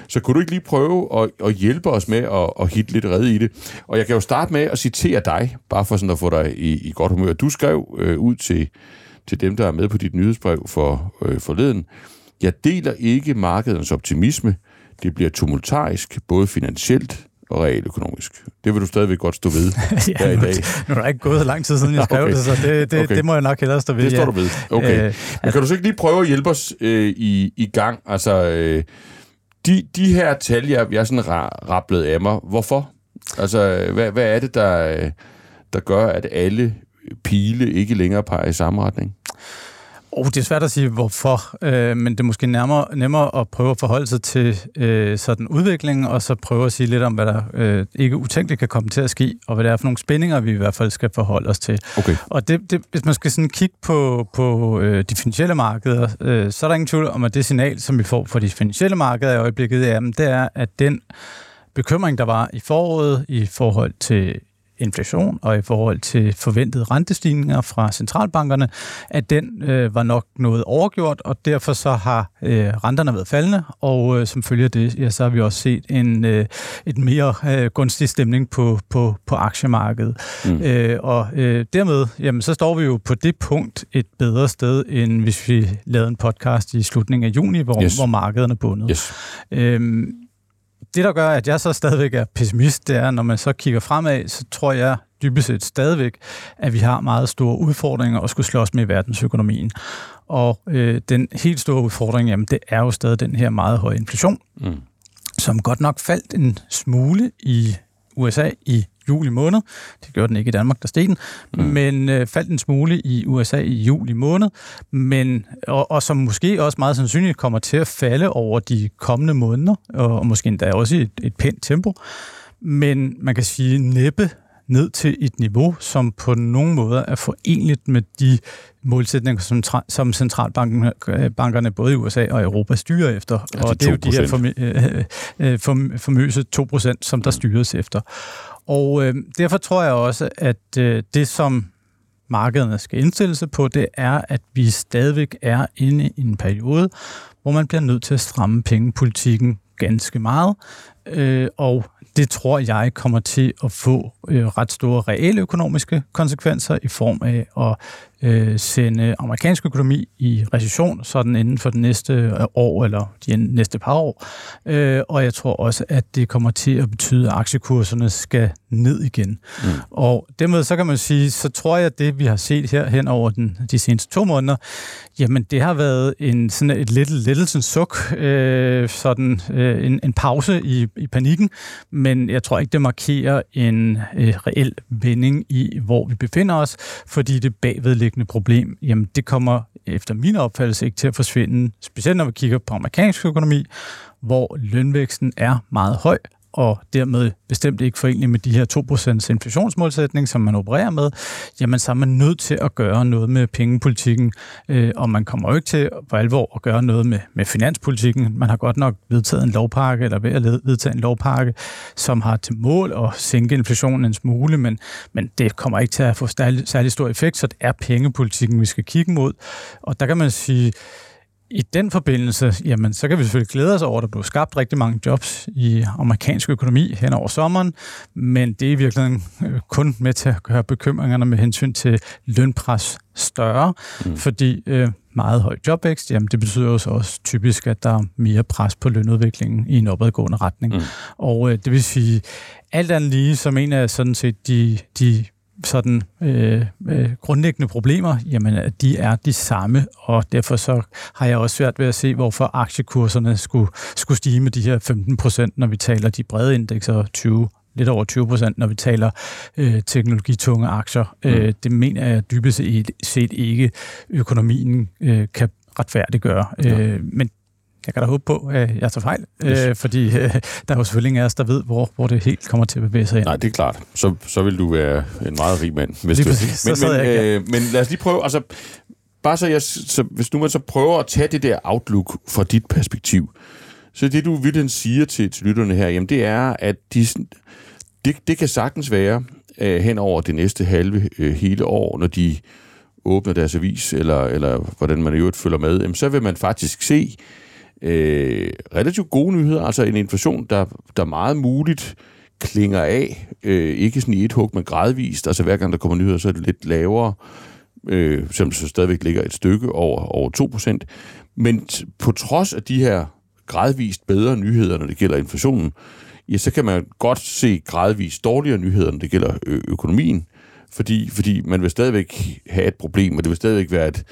Så kunne du ikke lige prøve at, at hjælpe os med at, at hitte lidt red i det? Og jeg kan jo starte med at citere dig, bare for sådan at få dig i, i godt humør. Du skrev øh, ud til, til dem, der er med på dit nyhedsbrev for øh, forleden, jeg deler ikke markedens optimisme, det bliver tumultarisk, både finansielt og realøkonomisk. Det vil du stadigvæk godt stå ved [LAUGHS] ja, her i dag. Nu er der ikke gået lang tid siden, jeg [LAUGHS] skrev okay. det, så det, det, okay. det må jeg nok hellere stå ved. Det står ja. du ved. Okay. Øh, Men kan du så ikke lige prøve at hjælpe os øh, i, i gang? Altså, øh, de, de her tal, jeg, jeg sådan ra- rapplet af mig, hvorfor? Altså, hvad, hvad er det, der... Der gør, at alle pile ikke længere peger i samme retning? Oh, det er svært at sige, hvorfor, øh, men det er måske nærmere, nemmere at prøve at forholde sig til øh, sådan udviklingen, og så prøve at sige lidt om, hvad der øh, ikke utænkeligt kan komme til at ske, og hvad det er for nogle spændinger, vi i hvert fald skal forholde os til. Okay. Og det, det, hvis man skal sådan kigge på, på øh, de finansielle markeder, øh, så er der ingen tvivl om, at det signal, som vi får fra de finansielle markeder i øjeblikket, jamen, det er, at den bekymring, der var i foråret i forhold til inflation og i forhold til forventede rentestigninger fra centralbankerne, at den øh, var nok noget overgjort, og derfor så har øh, renterne været faldende, og øh, som følge det, ja, så har vi også set en øh, et mere øh, gunstig stemning på, på, på aktiemarkedet. Mm. Øh, og øh, dermed, jamen, så står vi jo på det punkt et bedre sted, end hvis vi lavede en podcast i slutningen af juni, hvor, yes. hvor markederne er bundet. Yes. Øhm, det, der gør, at jeg så stadigvæk er pessimist, det er, når man så kigger fremad, så tror jeg dybest set stadigvæk, at vi har meget store udfordringer at skulle slås med i verdensøkonomien. Og øh, den helt store udfordring, jamen, det er jo stadig den her meget høje inflation, mm. som godt nok faldt en smule i USA i juli måned. Det gjorde den ikke i Danmark, der steg den, mm. men øh, faldt en smule i USA i juli måned, men, og, og som måske også meget sandsynligt kommer til at falde over de kommende måneder, og, og måske endda også i et, et pænt tempo. Men man kan sige næppe ned til et niveau, som på nogen måder er forenligt med de målsætninger, som, som centralbankerne både i USA og Europa styrer efter. Ja, og det er jo de her øh, øh, famøse 2%, som der styres efter. Og øh, derfor tror jeg også, at øh, det, som markederne skal indstille sig på, det er, at vi stadigvæk er inde i en periode, hvor man bliver nødt til at stramme pengepolitikken ganske meget. Øh, og det tror jeg kommer til at få øh, ret store reelle økonomiske konsekvenser i form af at øh, sende amerikansk økonomi i recession, sådan inden for det næste øh, år eller de næste par år. Øh, og jeg tror også, at det kommer til at betyde, at aktiekurserne skal ned igen. Mm. Og dermed så kan man sige, så tror jeg, at det vi har set her hen over den, de seneste to måneder, jamen det har været en sådan et lidt lettelsens suk, øh, sådan øh, en, en pause i, i panikken, men jeg tror ikke, det markerer en øh, reel vending i, hvor vi befinder os, fordi det bagvedliggende problem, jamen det kommer efter min opfattelse ikke til at forsvinde, specielt når vi kigger på amerikansk økonomi, hvor lønvæksten er meget høj, og dermed bestemt ikke forenlig med de her 2% inflationsmålsætning, som man opererer med, jamen så er man nødt til at gøre noget med pengepolitikken, øh, og man kommer jo ikke til på alvor at gøre noget med, med finanspolitikken. Man har godt nok vedtaget en lovpakke, eller ved at vedtage en lovpakke, som har til mål at sænke inflationen en smule, men, men det kommer ikke til at få særlig, særlig stor effekt, så det er pengepolitikken, vi skal kigge mod. Og der kan man sige, i den forbindelse, jamen, så kan vi selvfølgelig glæde os over, at der blev skabt rigtig mange jobs i amerikansk økonomi hen over sommeren, men det er i virkeligheden øh, kun med til at gøre bekymringerne med hensyn til lønpres større, mm. fordi øh, meget høj jobvækst, jamen det betyder jo så også typisk, at der er mere pres på lønudviklingen i en opadgående retning. Mm. Og øh, det vil sige, alt andet lige, så mener jeg sådan set, de, de sådan øh, øh, grundlæggende problemer, jamen de er de samme, og derfor så har jeg også svært ved at se, hvorfor aktiekurserne skulle, skulle stige med de her 15 procent, når vi taler de brede indekser, 20 lidt over 20 procent, når vi taler øh, teknologitunge aktier. Mm. Øh, det mener jeg dybest set ikke økonomien øh, kan retfærdiggøre. Ja. Øh, men jeg kan da håbe på, at jeg tager fejl, yes. øh, fordi øh, der er jo selvfølgelig ingen af os, der ved, hvor, hvor det helt kommer til at bevæge sig ind. Nej, det er klart. Så, så vil du være en meget rig mand. Hvis lige du, præcis, men, så men, jeg øh, men lad os lige prøve, altså, bare så, jeg, så hvis nu man så prøver at tage det der outlook fra dit perspektiv, så det du virkelig siger til, til lytterne her, jamen det er, at de, det, det kan sagtens være øh, hen over det næste halve øh, hele år, når de åbner deres avis, eller, eller hvordan man i øvrigt følger med, jamen, så vil man faktisk se, øh, relativt gode nyheder, altså en inflation, der, der meget muligt klinger af, øh, ikke sådan i et hug, men gradvist, altså hver gang der kommer nyheder, så er det lidt lavere, øh, selvom det så stadigvæk ligger et stykke over, over 2%. Men på trods af de her gradvist bedre nyheder, når det gælder inflationen, ja, så kan man godt se gradvist dårligere nyheder, når det gælder ø- økonomien, fordi, fordi man vil stadigvæk have et problem, og det vil stadigvæk være et,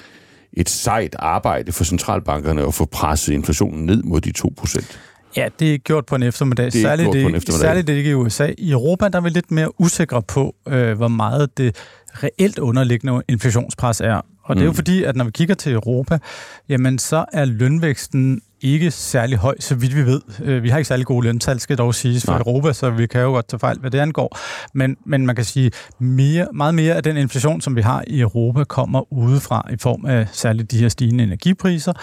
et sejt arbejde for centralbankerne at få presset inflationen ned mod de 2%. Ja, det er gjort på en eftermiddag. Det er særligt, gjort det, på en eftermiddag. særligt det ikke i USA. I Europa der er vi lidt mere usikre på, øh, hvor meget det reelt underliggende inflationspres er. Og det er jo Mm. fordi, at når vi kigger til Europa, jamen så er lønvæksten ikke særlig høj, så vidt vi ved. Øh, Vi har ikke særlig gode løntal, skal dog siges, for Nej. Europa, så vi kan jo godt tage fejl, hvad det angår. Men, men man kan sige, mere, meget mere af den inflation, som vi har i Europa, kommer udefra i form af særligt de her stigende energipriser,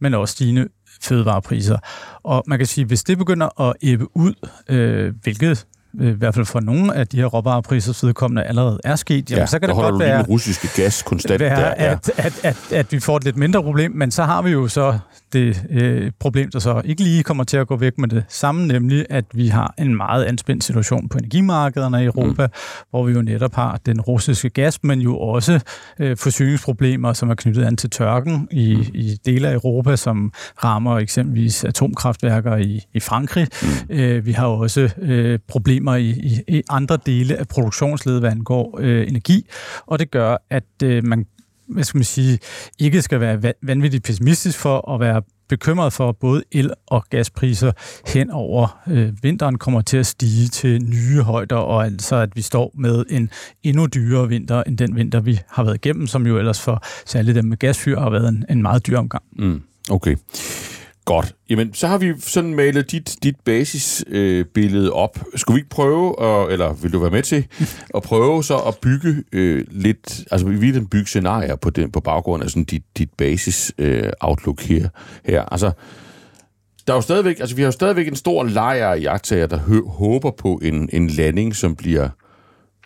men også stigende fødevarepriser. Og man kan sige, hvis det begynder at ebbe ud, øh, hvilket øh, i hvert fald for nogle af de her råvarepriser vedkommende allerede er sket, jamen, ja, så kan der det godt være, den russiske gas konstant være der. Ja. at, at, at, at vi får et lidt mindre problem, men så har vi jo så det øh, problem, der så ikke lige kommer til at gå væk med det samme, nemlig at vi har en meget anspændt situation på energimarkederne i Europa, mm. hvor vi jo netop har den russiske gas, men jo også øh, forsyningsproblemer, som er knyttet an til tørken i, mm. i dele af Europa, som rammer eksempelvis atomkraftværker i, i Frankrig. Mm. Øh, vi har også øh, problemer i, i, i andre dele af produktionsledet, hvad angår øh, energi, og det gør, at øh, man hvad skal man sige, ikke skal være vanvittigt pessimistisk for at være bekymret for, at både el- og gaspriser hen over øh, vinteren kommer til at stige til nye højder, og altså at vi står med en endnu dyrere vinter end den vinter, vi har været igennem, som jo ellers for særligt dem med gasfyr har været en, en meget dyr omgang. Mm, okay. Godt. Jamen, så har vi sådan malet dit, dit basisbillede øh, op. Skulle vi ikke prøve, at, eller vil du være med til, [LAUGHS] at prøve så at bygge øh, lidt, altså vi vil bygge scenarier på, den, på baggrund af sådan dit, dit basis øh, outlook her, her. Altså, der er jo stadigvæk, altså vi har jo stadigvæk en stor lejr af jagttager, der hø- håber på en, en landing, som bliver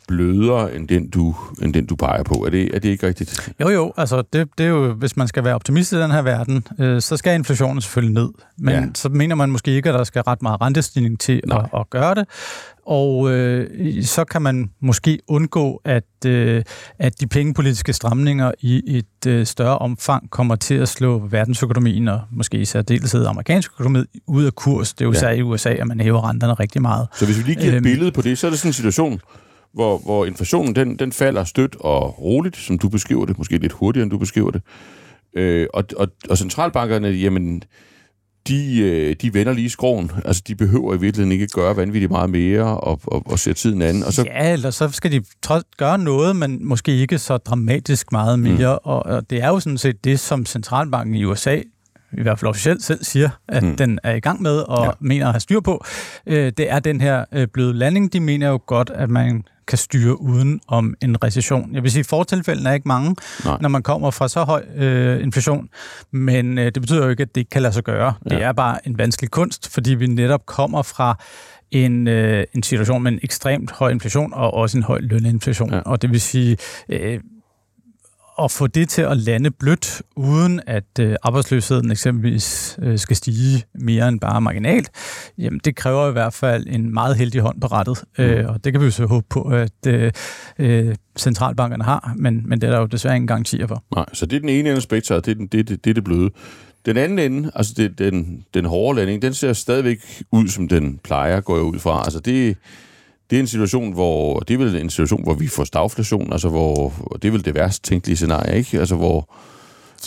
blødere end den, du, end den, du peger på. Er det, er det ikke rigtigt? Jo, jo, altså det, det er jo, hvis man skal være optimist i den her verden, øh, så skal inflationen selvfølgelig ned. Men Ja. så mener man måske ikke, at der skal ret meget rentestigning til at, at gøre det. Og øh, så kan man måske undgå, at, øh, at de pengepolitiske stramninger i et øh, større omfang kommer til at slå verdensøkonomien og måske i særdeleshed amerikansk økonomi ud af kurs. Det er jo Ja. især i USA, at man hæver renterne rigtig meget. Så hvis vi lige giver et Øhm. billede på det, så er det sådan en situation, hvor, hvor inflationen den, den falder stødt og roligt, som du beskriver det, måske lidt hurtigere, end du beskriver det. Øh, og, og, og centralbankerne, jamen, de, øh, de vender lige skroen. Altså, de behøver i virkeligheden ikke gøre vanvittigt meget mere og, og, og sætte tiden anden. Og så, Ja, eller så skal de gøre noget, men måske ikke så dramatisk meget mere. Mm. Og, og det er jo sådan set det, som centralbanken i USA i hvert fald officielt selv siger, at Mm. den er i gang med og Ja. mener at have styr på. Øh, det er den her øh, bløde landing. De mener jo godt, at man kan styre uden om en recession. Jeg vil sige, at fortilfældene er ikke mange, Nej. når man kommer fra så høj øh, inflation, men øh, det betyder jo ikke, at det ikke kan lade sig gøre. Ja. Det er bare en vanskelig kunst, fordi vi netop kommer fra en, øh, en situation med en ekstremt høj inflation og også en høj løninflation. Ja. Og det vil sige, øh, at få det til at lande blødt, uden at øh, arbejdsløsheden eksempelvis øh, skal stige mere end bare marginalt, jamen det kræver i hvert fald en meget heldig hånd på rettet. Mm. Øh, og det kan vi jo så håbe på, at øh, centralbankerne har, men, men det er der jo desværre ingen garantier for. nej, så det er den ene ende af spektret, det er, den, det, det, det er det bløde. Den anden ende, altså det, den, den hårde landing, den ser stadigvæk ud, som den plejer, går jeg ud fra. Altså det, det er en situation, hvor det er vel en situation, hvor vi får stagflation, altså hvor det er vel det værst tænkelige scenarie, ikke? Altså hvor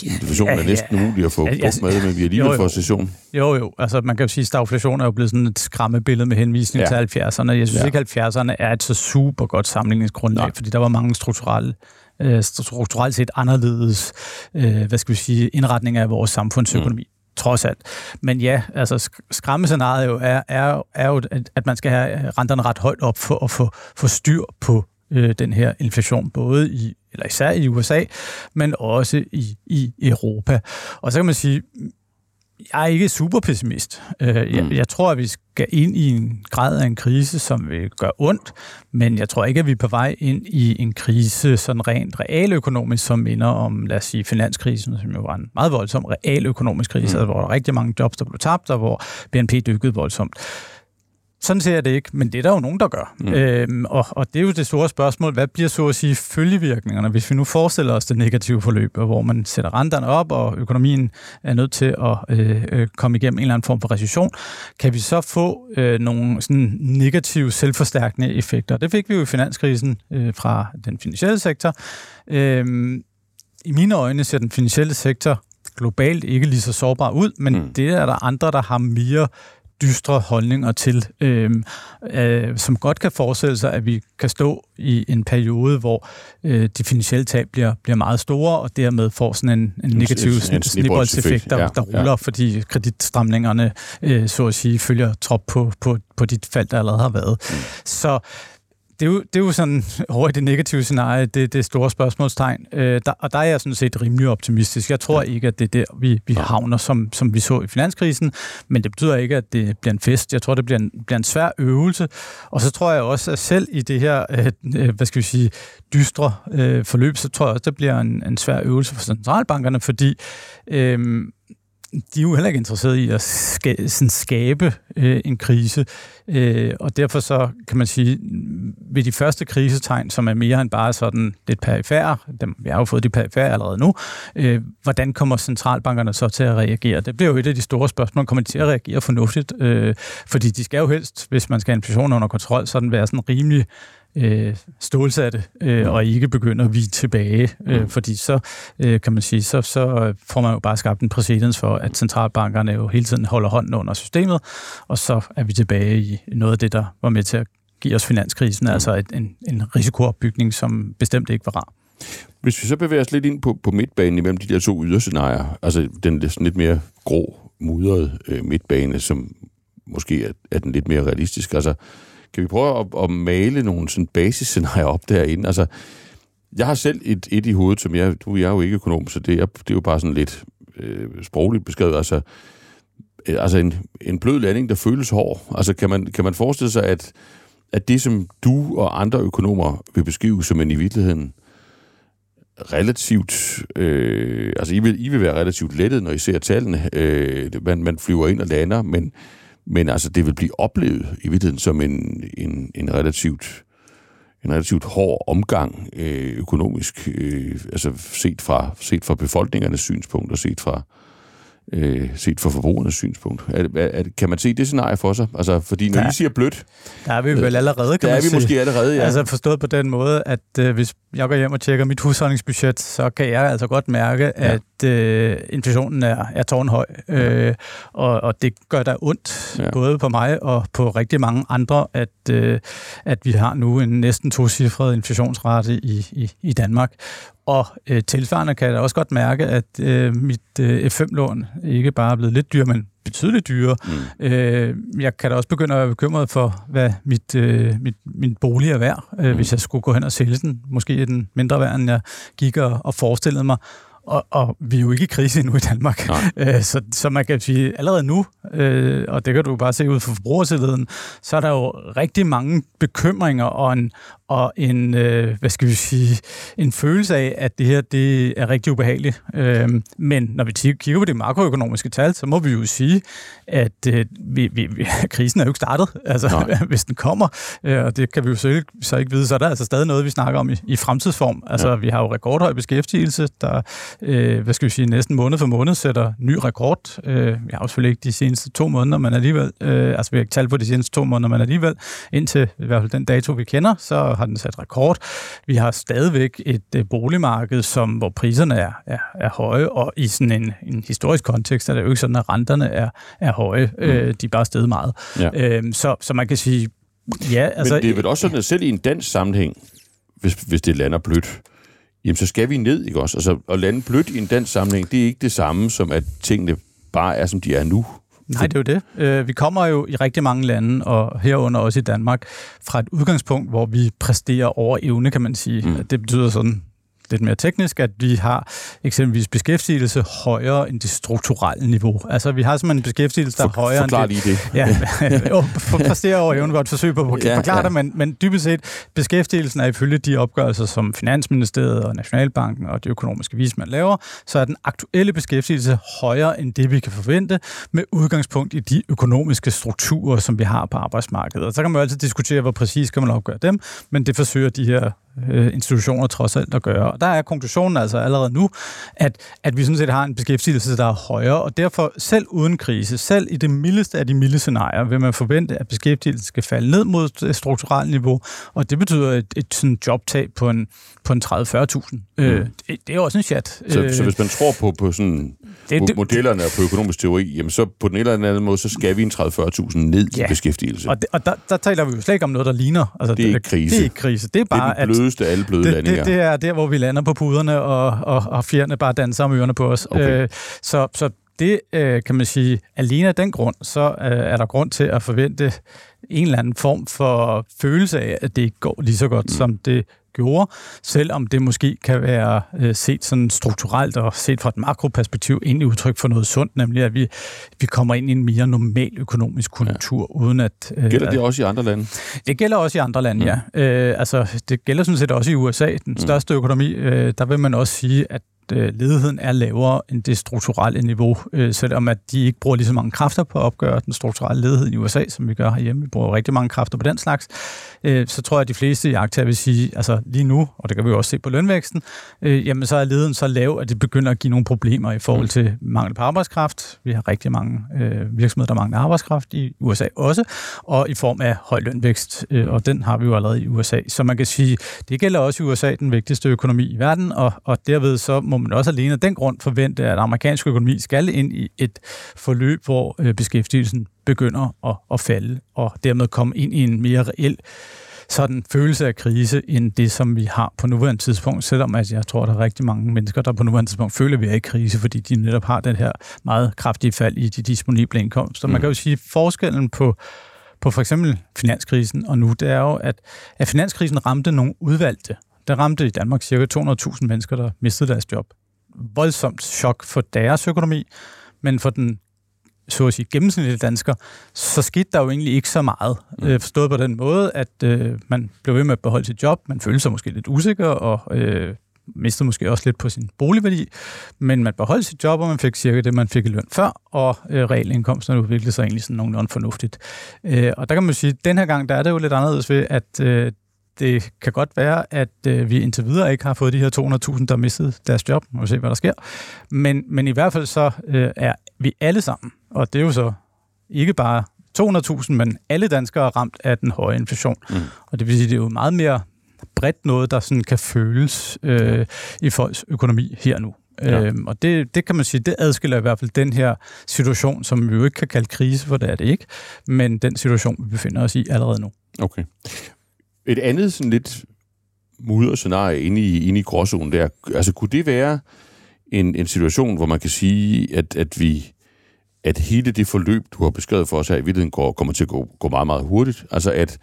inflationen Ja, er næsten ja. umulig at få Ja, altså, med, men vi alligevel jo, jo. får recession. Jo, jo. Altså, man kan jo sige, at stagflation er jo blevet sådan et skræmmebillede med henvisning Ja. ja. til 70'erne. Jeg synes Ja. ja. ikke, at 70'erne er et så super godt sammenligningsgrundlag, Nej. Fordi der var mange strukturelle øh, strukturelt set anderledes, øh, hvad skal vi sige, indretninger af vores samfundsøkonomi. Trods alt. Men ja, altså skræmmescenariet jo er, er, er jo, at- man skal have renterne ret højt op for at få, få styr på øh, den her inflation, både i, eller især i USA, men også i, i Europa. Og så kan man sige, jeg er ikke super pessimist. Øh, jeg, Mm. jeg tror, at vi skal ind i en grad af en krise, som vil gøre ondt, men jeg tror ikke, at vi er på vej ind i en krise sådan rent realøkonomisk, som minder om, lad os sige, finanskrisen, som jo var en meget voldsom realøkonomisk krise, Mm. mm. hvor der var rigtig mange jobs, der blev tabt, og hvor BNP dykkede voldsomt. Sådan ser jeg det ikke, men det er der jo nogen, der gør. Mm. Øhm, og, og det er jo det store spørgsmål, hvad bliver så at sige følgevirkningerne, hvis vi nu forestiller os det negative forløb, hvor man sætter renterne op, og økonomien er nødt til at øh, øh, komme igennem en eller anden form for recession, kan vi så få øh, nogle sådan negative selvforstærkende effekter? Det fik vi jo i finanskrisen øh, fra den finansielle sektor. Øhm, I mine øjne ser den finansielle sektor globalt ikke lige så sårbar ud, men mm. det er der andre, der har mere dystre holdninger til, øh, øh, som godt kan forestille sig, at vi kan stå i en periode, hvor øh, de finansielle tab bliver, bliver meget store, og dermed får sådan en, en negativ snibboldseffekt, der, ja, der ruller, ja. fordi kreditstramningerne, øh, så at sige, følger trop på, på, på de fald, der allerede har været. Mm. Så det er, jo, det er jo sådan [LAUGHS] over i det negative scenarie, det, det store spørgsmålstegn. Øh, der, og der er jeg sådan set rimelig optimistisk. Jeg tror ja. ikke, at det er der, vi, vi havner, som, som vi så i finanskrisen, men det betyder ikke, at det bliver en fest. Jeg tror, det bliver en, bliver en svær øvelse. Og så tror jeg også, at selv i det her, øh, øh hvad skal vi sige, dystre øh, forløb, så tror jeg også, det bliver en, en svær øvelse for centralbankerne, fordi øh, de er jo heller ikke interesserede i at ska- sådan skabe øh, en krise, øh, og derfor så kan man sige, ved de første krisetegn, som er mere end bare sådan lidt perifære, dem, vi har jo fået de perifære allerede nu, øh, hvordan kommer centralbankerne så til at reagere? Det bliver jo et af de store spørgsmål, kommer de til at reagere fornuftigt? Øh, fordi de skal jo helst, hvis man skal have inflationen under kontrol, sådan være sådan rimelig øh, stålsatte øh, og ikke begynder at vige tilbage, øh, mm. fordi så øh, kan man sige, så, så får man jo bare skabt en præcedens for, at centralbankerne jo hele tiden holder hånden under systemet, og så er vi tilbage i noget af det, der var med til at give os finanskrisen, mm. altså et, en, en risikoopbygning, som bestemt ikke var rar. Hvis vi så bevæger os lidt ind på, på midtbanen imellem de der to yderscenarier, altså den sådan lidt mere grå, mudrede øh, midtbane, som måske er, er den lidt mere realistisk, altså kan vi prøve at, at male nogle sådan basisscenarier op derinde? Altså, jeg har selv et, et i hovedet, som jeg, du jeg er jo ikke økonom, så det er, det er jo bare sådan lidt øh, sprogligt beskrevet. Altså, øh, altså en, en blød landing, der føles hård. Altså, kan man, kan man forestille sig, at, at det, som du og andre økonomer vil beskrive som en i virkeligheden relativt, øh, altså I vil, I vil være relativt lettet, når I ser tallene. Øh, man, man flyver ind og lander, men men altså, det vil blive oplevet i virkeligheden som en, en, en relativt en relativt hård omgang øh, økonomisk, øh, altså set fra, set fra befolkningernes synspunkt og set fra, øh, set fra forbrugernes synspunkt. Er, er, er, kan man se det scenarie for sig? Altså, fordi når ja. I siger blødt... Der er vi vel allerede, kan der man er vi sige. måske allerede, ja. Altså forstået på den måde, at øh, hvis jeg går hjem og tjekker mit husholdningsbudget, så kan jeg altså godt mærke, ja. at øh, inflationen er, er tårnhøj. Øh, og, og det gør der ondt, ja. både på mig og på rigtig mange andre, at, øh, at vi har nu en næsten tocifret inflationsrate i, i, i Danmark. Og øh, tilsvarende kan jeg da også godt mærke, at øh, mit øh, F5-lån ikke bare er blevet lidt dyrere, men betydeligt dyrere. Mm. Øh, jeg kan da også begynde at være bekymret for, hvad mit, øh, mit, min bolig er værd, øh, mm. hvis jeg skulle gå hen og sælge den. Måske er den mindre værd, end jeg gik og, og forestillede mig. Og, og vi er jo ikke i krise endnu i Danmark. [LAUGHS] Øh, så, så man kan sige, allerede nu, øh, og det kan du bare se ud fra forbrugersiden, så er der jo rigtig mange bekymringer og en, og en, øh, hvad skal vi sige, en følelse af, at det her det er rigtig ubehageligt. Øh, men når vi kigger på de makroøkonomiske tal, så må vi jo sige, at øh, vi, vi, [LAUGHS] krisen er jo ikke startet, altså, [LAUGHS] hvis den kommer, øh, og det kan vi jo ikke, så ikke vide, så er der altså stadig noget, vi snakker om i, i fremtidsform. Altså, ja. vi har jo rekordhøj beskæftigelse, der, øh, hvad skal vi sige, næsten måned for måned sætter ny rekord. Øh, vi har jo selvfølgelig ikke de seneste to måneder, men alligevel, øh, altså vi har ikke talt på de seneste to måneder, men alligevel, indtil i hvert fald den dato, vi kender, så har den sat rekord. Vi har stadigvæk et øh, boligmarked, som, hvor priserne er, er, er høje, og i sådan en, en historisk kontekst er det jo ikke sådan, at renterne er, er høje. Mm. Øh, de er bare steget meget. Ja. Øh, så, så man kan sige, ja... Altså, Men det er vel også sådan, at selv i en dansk sammenhæng, hvis, hvis det lander blødt, jamen så skal vi ned, ikke også? Altså, at lande blødt i en dansk sammenhæng, det er ikke det samme som, at tingene bare er, som de er nu. Nej, det er jo det. Øh, vi kommer jo i rigtig mange lande, og herunder også i Danmark, fra et udgangspunkt, hvor vi præsterer over evne, kan man sige. Mm. Det betyder sådan lidt mere teknisk, at vi har eksempelvis beskæftigelse højere end det strukturelle niveau. Altså, vi har simpelthen en beskæftigelse, der er højere end det. lige det. Ja, [LAUGHS] jo, præsterer over evne godt forsøg på at forklare ja. det, men, men dybest set, beskæftigelsen er ifølge de opgørelser, som Finansministeriet og Nationalbanken og de økonomiske vismænd laver, så er den aktuelle beskæftigelse højere end det, vi kan forvente, med udgangspunkt i de økonomiske strukturer, som vi har på arbejdsmarkedet. Og så kan man jo altid diskutere, hvor præcis skal man opgøre dem, men det forsøger de her øh, institutioner trods alt at gøre. Og der er konklusionen altså allerede nu, at, at vi sådan set har en beskæftigelse, der er højere, og derfor selv uden krise, selv i det mildeste af de milde scenarier, vil man forvente, at beskæftigelsen skal falde ned mod et strukturelt niveau, og det betyder et, et sådan jobtab på en, på en 30-40.000. Øh, mm. Øh, det, det er også en chat. Så, øh, så hvis man tror på, på sådan det, det, modellerne og på økonomisk teori, jamen så på den eller anden måde, så skal vi en 30-40.000 ned ja. i beskæftigelse. Og, det, og der, der taler vi jo slet ikke om noget, der ligner. Altså, det er ikke krise. Det er ikke krise. Det er bare, det er den blødeste af alle bløde det, landinger. Det, det, er der, hvor vi lander på puderne, og, og, og fjerne bare danser om ørerne på os. Okay. Øh, så, så det øh, kan man sige, alene af den grund, så øh, er der grund til at forvente en eller anden form for følelse af, at det ikke går lige så godt, mm. som det gjorde, selvom det måske kan være øh, set sådan strukturelt og set fra et makroperspektiv egentlig udtryk for noget sundt, nemlig at vi, vi kommer ind i en mere normal økonomisk konjunktur, ja. uden at... Øh, gælder det også i andre lande? Det gælder også i andre lande, mm. ja. Øh, altså, det gælder sådan set også i USA, den mm. største økonomi. Øh, der vil man også sige, at øh, ledigheden er lavere end det strukturelle niveau, øh, selvom at de ikke bruger lige så mange kræfter på at opgøre den strukturelle ledighed i USA, som vi gør herhjemme. Vi bruger rigtig mange kræfter på den slags. Øh, så tror jeg, at de fleste jagter vil sige, altså lige nu, og det kan vi jo også se på lønvæksten, øh, jamen så er ledigheden så lav, at det begynder at give nogle problemer i forhold til mangel på arbejdskraft. Vi har rigtig mange øh, virksomheder, der mangler arbejdskraft i USA også, og i form af høj lønvækst, øh, og den har vi jo allerede i USA. Så man kan sige, det gælder også i USA, den vigtigste økonomi i verden, og, og derved så må man også alene af den grund forvente, at amerikansk økonomi skal ind i et forløb, hvor øh, beskæftigelsen begynder at, at falde, og dermed komme ind i en mere reel sådan følelse af krise, end det, som vi har på nuværende tidspunkt, selvom at jeg tror, der er rigtig mange mennesker, der på nuværende tidspunkt føler, at vi er i krise, fordi de netop har den her meget kraftige fald i de disponible indkomster. Mm. Man kan jo sige, at forskellen på på for eksempel finanskrisen og nu, det er jo, at, at finanskrisen ramte nogle udvalgte. Der ramte i Danmark cirka 200.000 mennesker, der mistede deres job voldsomt chok for deres økonomi, men for den så at sige, gennemsnitlige dansker, så skete der jo egentlig ikke så meget. Mm. Øh, forstået på den måde, at øh, man blev ved med at beholde sit job, man følte sig måske lidt usikker, og øh, mistede måske også lidt på sin boligværdi, men man beholdt sit job, og man fik cirka det, man fik i løn før, og øh, realindkomsterne udviklede sig egentlig sådan nogenlunde fornuftigt. Øh, og der kan man sige, at den her gang, der er det jo lidt anderledes ved, at øh, det kan godt være, at øh, vi indtil videre ikke har fået de her 200.000, der har mistet deres job. Vi må se, hvad der sker. Men, men i hvert fald så øh, er vi alle sammen, og det er jo så ikke bare 200.000, men alle danskere er ramt af den høje inflation. Mm. Og det vil sige, det er jo meget mere bredt noget, der sådan kan føles øh, i folks økonomi her nu. Ja. Øhm, og det, det kan man sige, det adskiller i hvert fald den her situation, som vi jo ikke kan kalde krise, for det er det ikke, men den situation, vi befinder os i allerede nu. Okay. Et andet sådan lidt mudderscenarie inde i, inde i gråzonen der, altså kunne det være en, en situation, hvor man kan sige, at, at vi at hele det forløb, du har beskrevet for os her i virkeligheden, går, kommer til at gå, gå meget, meget hurtigt. Altså at,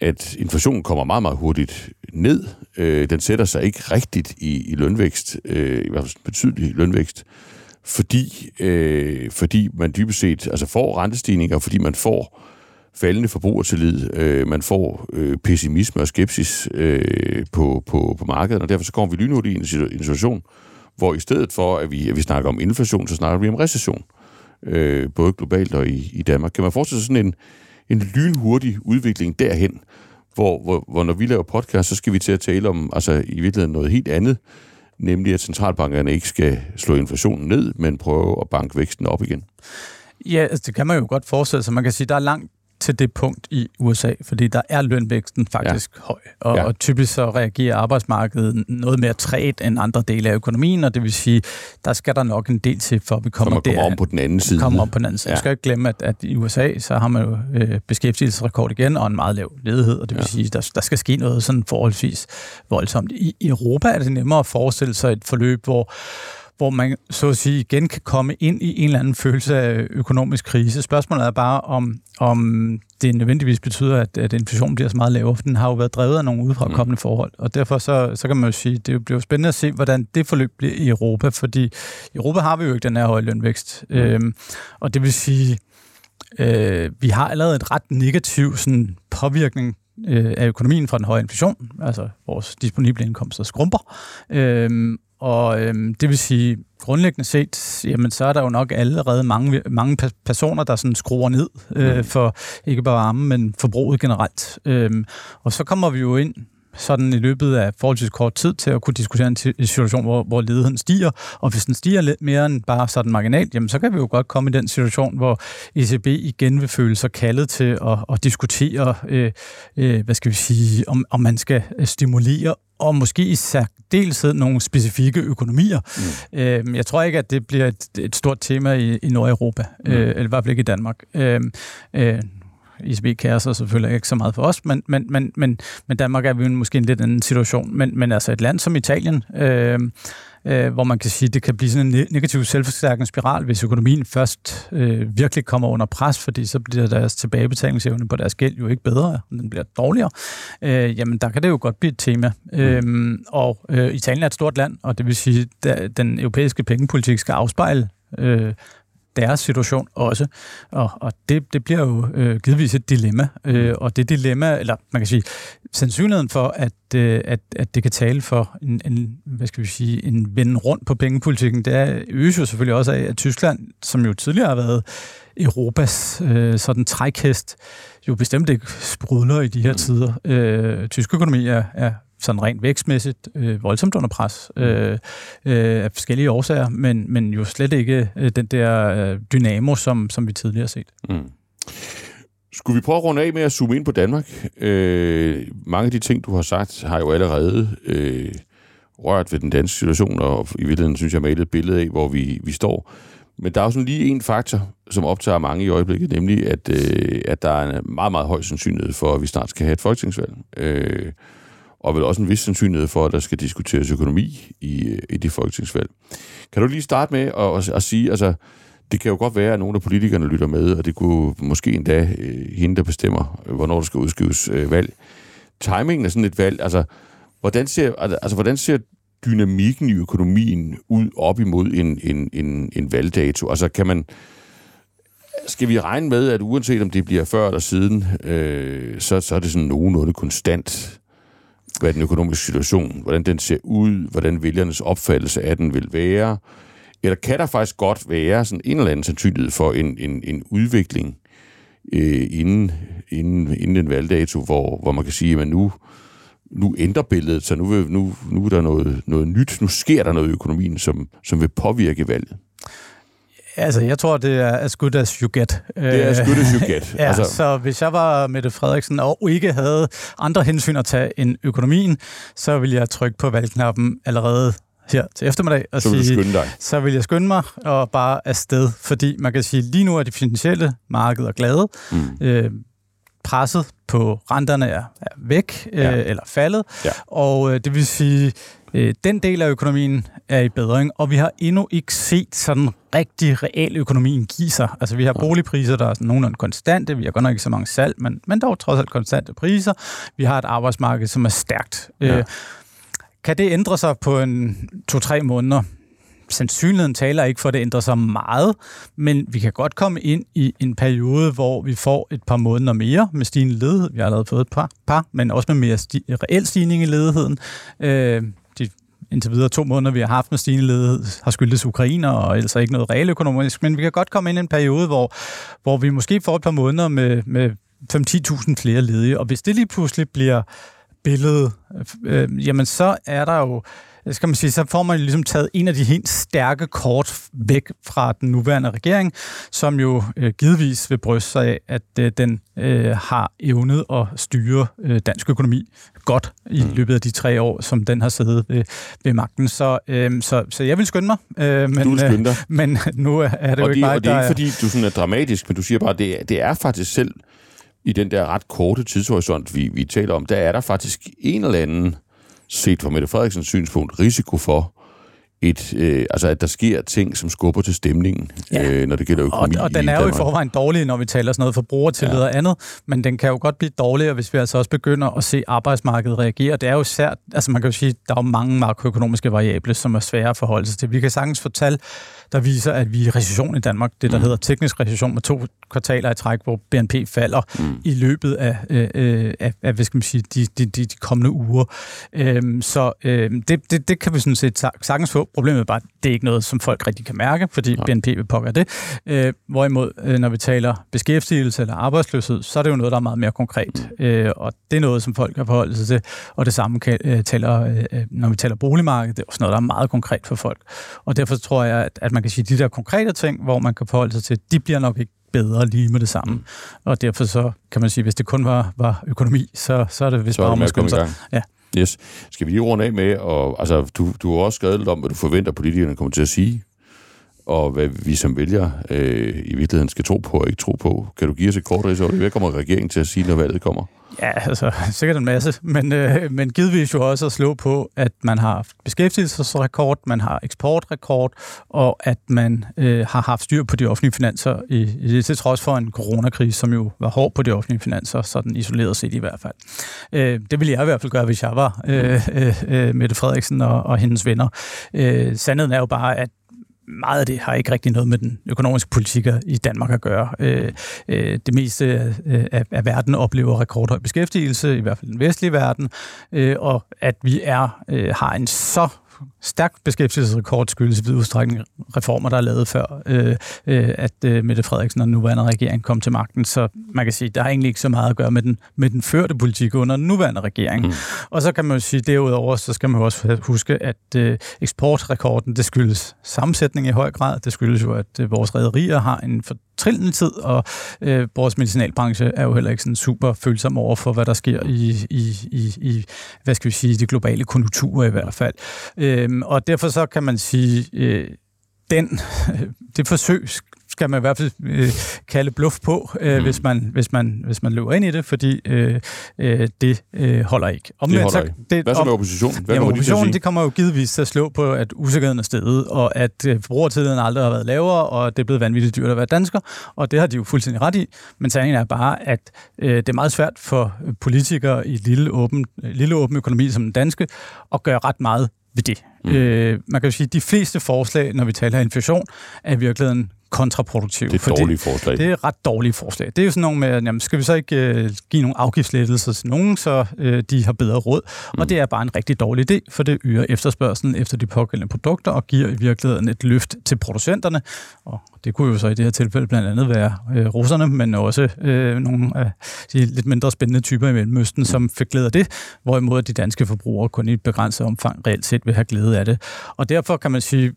at inflationen kommer meget, meget hurtigt ned. Øh, den sætter sig ikke rigtigt i, i lønvækst, øh, i hvert fald betydelig lønvækst, fordi, øh, fordi man dybest set altså får rentestigninger, fordi man får faldende forbrugertillid, øh, man får øh, pessimisme og skepsis øh, på, på, på markedet, og derfor så kommer vi lynhurtigt i en, en situation, hvor i stedet for, at vi, at vi snakker om inflation, så snakker vi om recession, øh, både globalt og i, i Danmark. Kan man forestille sig sådan en, en lynhurtig udvikling derhen, hvor, hvor, hvor når vi laver podcast, så skal vi til at tale om altså i virkeligheden noget helt andet, nemlig at centralbankerne ikke skal slå inflationen ned, men prøve at banke væksten op igen. Ja, altså det kan man jo godt forestille sig. Man kan sige, at der er langt til det punkt i USA, fordi der er lønvæksten faktisk ja. høj, og, ja. og typisk så reagerer arbejdsmarkedet noget mere træt end andre dele af økonomien, og det vil sige, der skal der nok en del til, for at vi kommer, for kommer om på den anden side. Kommer om på den anden side. Ja. Jeg skal ikke glemme, at, at i USA, så har man jo øh, beskæftigelsesrekord igen, og en meget lav ledighed, og det vil ja. sige, der, der skal ske noget sådan forholdsvis voldsomt. I Europa er det nemmere at forestille sig et forløb, hvor hvor man så at sige igen kan komme ind i en eller anden følelse af økonomisk krise. Spørgsmålet er bare, om, om det nødvendigvis betyder, at, at inflationen bliver så meget lavere, for den har jo været drevet af nogle udefrakommende mm. forhold. Og derfor så, så kan man jo sige, det bliver spændende at se, hvordan det forløb bliver i Europa, fordi i Europa har vi jo ikke den her høje lønvækst. Mm. Øhm, og det vil sige, øh, vi har allerede et ret negativ sådan, påvirkning øh, af økonomien fra den høje inflation, altså vores disponible indkomster skrumper, øhm, og øhm, det vil sige, grundlæggende set, jamen så er der jo nok allerede mange, mange personer, der sådan skruer ned øh, mm. for ikke bare varme, men forbruget generelt. Øhm, og så kommer vi jo ind sådan i løbet af forholdsvis kort tid til at kunne diskutere en situation, hvor, hvor ledigheden stiger. Og hvis den stiger lidt mere end bare sådan marginalt, jamen så kan vi jo godt komme i den situation, hvor ECB igen vil føle sig kaldet til at, at diskutere, øh, øh, hvad skal vi sige, om, om man skal stimulere og måske i særdeleshed nogle specifikke økonomier. Mm. Øh, jeg tror ikke, at det bliver et, et stort tema i, i Nordeuropa, mm. øh, eller i hvert fald ikke i Danmark. Øh, øh, ECB kærer sig selvfølgelig ikke så meget for os, men, men, men, men, men Danmark er vi jo måske en lidt anden situation. Men, men altså et land som Italien, øh, øh, hvor man kan sige, at det kan blive sådan en negativ selvforstærkende spiral, hvis økonomien først øh, virkelig kommer under pres, fordi så bliver deres tilbagebetalingsevne på deres gæld jo ikke bedre, den bliver dårligere. Øh, jamen, der kan det jo godt blive et tema. Mm. Øh, og øh, Italien er et stort land, og det vil sige, at den europæiske pengepolitik skal afspejle øh, deres situation også. Og, og det, det bliver jo øh, givetvis et dilemma. Øh, og det dilemma, eller man kan sige, sandsynligheden for, at, øh, at, at det kan tale for en, en, hvad skal vi sige, en vende rundt på pengepolitikken, det er, øges jo selvfølgelig også af, at Tyskland, som jo tidligere har været Europas øh, sådan trækhest, jo bestemt ikke sprudler i de her tider. Øh, tysk økonomi er, er sådan rent vækstmæssigt øh, voldsomt under pres mm. øh, øh, af forskellige årsager, men, men jo slet ikke øh, den der øh, dynamo, som, som vi tidligere har set. Mm. Skulle vi prøve at runde af med at zoome ind på Danmark? Øh, mange af de ting, du har sagt, har jo allerede øh, rørt ved den danske situation, og i virkeligheden synes jeg malet et billede af, hvor vi, vi står. Men der er jo sådan lige en faktor, som optager mange i øjeblikket, nemlig at, øh, at der er en meget, meget høj sandsynlighed for, at vi snart skal have et folketingsvalg. Øh, og vel også en vis sandsynlighed for, at der skal diskuteres økonomi i, øh, i det folketingsvalg. Kan du lige starte med at, at, at sige, altså, det kan jo godt være, at nogle af politikerne lytter med, og det kunne måske endda øh, hende, der bestemmer, øh, hvornår der skal udskrives øh, valg. Timingen af sådan et valg, altså, hvordan ser, altså, hvordan ser dynamikken i økonomien ud op imod en, en, en, en valgdato? Altså, kan man, skal vi regne med, at uanset om det bliver før eller siden, øh, så, så er det sådan nogenlunde konstant hvad den økonomiske situation, hvordan den ser ud, hvordan vælgernes opfattelse af den vil være, eller kan der faktisk godt være sådan en eller anden sandsynlighed for en, en, en udvikling øh, inden, inden, inden en valgdato, hvor, hvor man kan sige, at nu, nu ændrer billedet sig, nu, nu, nu er der noget, noget nyt, nu sker der noget i økonomien, som, som vil påvirke valget. Altså, jeg tror, det er as good as you get. Det er as good as you get. [LAUGHS] ja, altså. så hvis jeg var Mette Frederiksen og ikke havde andre hensyn at tage end økonomien, så ville jeg trykke på valgknappen allerede her til eftermiddag og så vil sige, skynde dig. så vil jeg skynde mig og bare afsted, fordi man kan sige, lige nu er de finansielle markeder glade. Mm. Øh, presset på renterne er, er væk ja. øh, eller faldet, ja. og øh, det vil sige, øh, den del af økonomien er i bedring, og vi har endnu ikke set sådan rigtig real økonomien give sig. Altså vi har boligpriser, der er sådan nogenlunde konstante, vi har godt nok ikke så mange salg, men, men dog trods alt konstante priser. Vi har et arbejdsmarked, som er stærkt. Ja. Øh, kan det ændre sig på en to-tre måneder? Sandsynligheden taler ikke for, at det ændrer sig meget, men vi kan godt komme ind i en periode, hvor vi får et par måneder mere med stigende ledighed. Vi har allerede fået et par, par men også med mere sti- reel stigning i ledigheden. Øh, de indtil videre to måneder, vi har haft med stigende ledighed, har skyldtes ukrainer, og ellers ikke noget reelt økonomisk, men vi kan godt komme ind i en periode, hvor, hvor vi måske får et par måneder med, med 5-10.000 flere ledige, og hvis det lige pludselig bliver billedet, øh, jamen så er der jo skal man sige, så får man ligesom taget en af de helt stærke kort væk fra den nuværende regering, som jo øh, givetvis vil bryste sig af, at øh, den øh, har evnet at styre øh, dansk økonomi godt i mm. løbet af de tre år, som den har siddet ved, ved magten. Så, øh, så, så jeg vil skynde mig. Øh, men, du vil skynde dig. Øh, [LAUGHS] men nu er det og jo ikke mig, Og det er ikke, fordi du sådan er dramatisk, men du siger bare, at det, det er faktisk selv i den der ret korte tidshorisont, vi, vi taler om, der er der faktisk en eller anden set fra Mette Frederiksens synspunkt, risiko for, et, øh, altså at der sker ting, som skubber til stemningen, ja. øh, når det gælder økonomi Og, og den er jo Danmark. i forvejen dårlig, når vi taler sådan noget forbrugertillid ja. og andet, men den kan jo godt blive dårligere, hvis vi altså også begynder at se arbejdsmarkedet reagere. Det er jo sært, altså man kan jo sige, der er jo mange makroøkonomiske variable, som er svære at forholde sig til. Vi kan sagtens få tal, der viser, at vi er i recession i Danmark, det der mm. hedder teknisk recession med to kvartaler i træk, hvor BNP falder mm. i løbet af, øh, øh, af, af hvad skal man sige, de, de, de, de kommende uger. Øhm, så øh, det, det, det kan vi sådan set sagtens få, Problemet er bare, at det er ikke noget, som folk rigtig kan mærke, fordi Nej. BNP vil pokker det. Øh, hvorimod, øh, når vi taler beskæftigelse eller arbejdsløshed, så er det jo noget, der er meget mere konkret. Mm. Øh, og det er noget, som folk kan forholde sig til. Og det samme kan, øh, taler, øh, når vi taler boligmarked, det er også noget, der er meget konkret for folk. Og derfor tror jeg, at, at man kan sige, de der konkrete ting, hvor man kan forholde sig til, de bliver nok ikke bedre lige med det samme. Mm. Og derfor så kan man sige, hvis det kun var, var økonomi, så, så er det vist bare om at sig. Ja. Yes. Skal vi lige runde af med, og, altså, du, du har også skrevet lidt om, hvad du forventer, politikerne kommer til at sige, og hvad vi som vælger øh, i virkeligheden skal tro på og ikke tro på. Kan du give os et kort ris over det? Hvad kommer regeringen til at sige, når valget kommer? Ja, altså sikkert en masse, men, øh, men givetvis jo også at slå på, at man har haft beskæftigelsesrekord, man har eksportrekord, og at man øh, har haft styr på de offentlige finanser, i, i, til trods for en coronakrise, som jo var hård på de offentlige finanser, sådan isoleret set i hvert fald. Øh, det ville jeg i hvert fald gøre, hvis jeg var øh, øh, øh, Mette Frederiksen og, og hendes venner. Øh, sandheden er jo bare, at meget af det har ikke rigtig noget med den økonomiske politik i Danmark at gøre. Øh, øh, det meste øh, af, af verden oplever rekordhøj beskæftigelse, i hvert fald den vestlige verden, øh, og at vi er øh, har en så stærk beskæftigelsesrekord skyldes i vid udstrækning reformer, der er lavet før, øh, øh, at øh, Mette Frederiksen og den nuværende regering kom til magten. Så man kan sige, der har egentlig ikke så meget at gøre med den, med den førte politik under den nuværende regering. Mm. Og så kan man jo sige, derudover, så skal man jo også huske, at øh, eksportrekorden, det skyldes sammensætning i høj grad. Det skyldes jo, at øh, vores rædderier har en for trillende tid, og øh, vores medicinalbranche er jo heller ikke sådan super følsom over for, hvad der sker i, i, i, i hvad skal vi sige, de globale konjunkturer i hvert fald. Øh, og derfor så kan man sige, øh, den, [LAUGHS] det forsøg skal man i hvert fald øh, kalde bluff på, øh, mm. hvis, man, hvis, man, hvis man løber ind i det, fordi øh, øh, det øh, holder ikke. Om, det holder ikke. Det, Hvad så med oppositionen? Hvad jamen, oppositionen de kommer jo givetvis til at slå på, at usikkerheden er steget, og at øh, forbrugertiden aldrig har været lavere, og det er blevet vanvittigt dyrt at være dansker, og det har de jo fuldstændig ret i. Men sandheden er bare, at øh, det er meget svært for politikere i lille åben, lille åben økonomi som den danske at gøre ret meget ved det. Mm. Øh, man kan jo sige, at de fleste forslag, når vi taler inflation, er i virkeligheden kontraproduktive. Det er dårlige forslag. Det er ret dårlige forslag. Det er jo sådan nogle med, jamen, skal vi så ikke øh, give nogle afgiftslettelser til nogen, så øh, de har bedre råd. Mm. Og det er bare en rigtig dårlig idé, for det øger efterspørgselen efter de pågældende produkter og giver i virkeligheden et løft til producenterne. Og det kunne jo så i det her tilfælde blandt andet være øh, russerne, men også øh, nogle af de lidt mindre spændende typer i Mellemøsten, som fik glæde af det, hvorimod de danske forbrugere kun i et begrænset omfang reelt set vil have glæde af det. Og derfor kan man sige,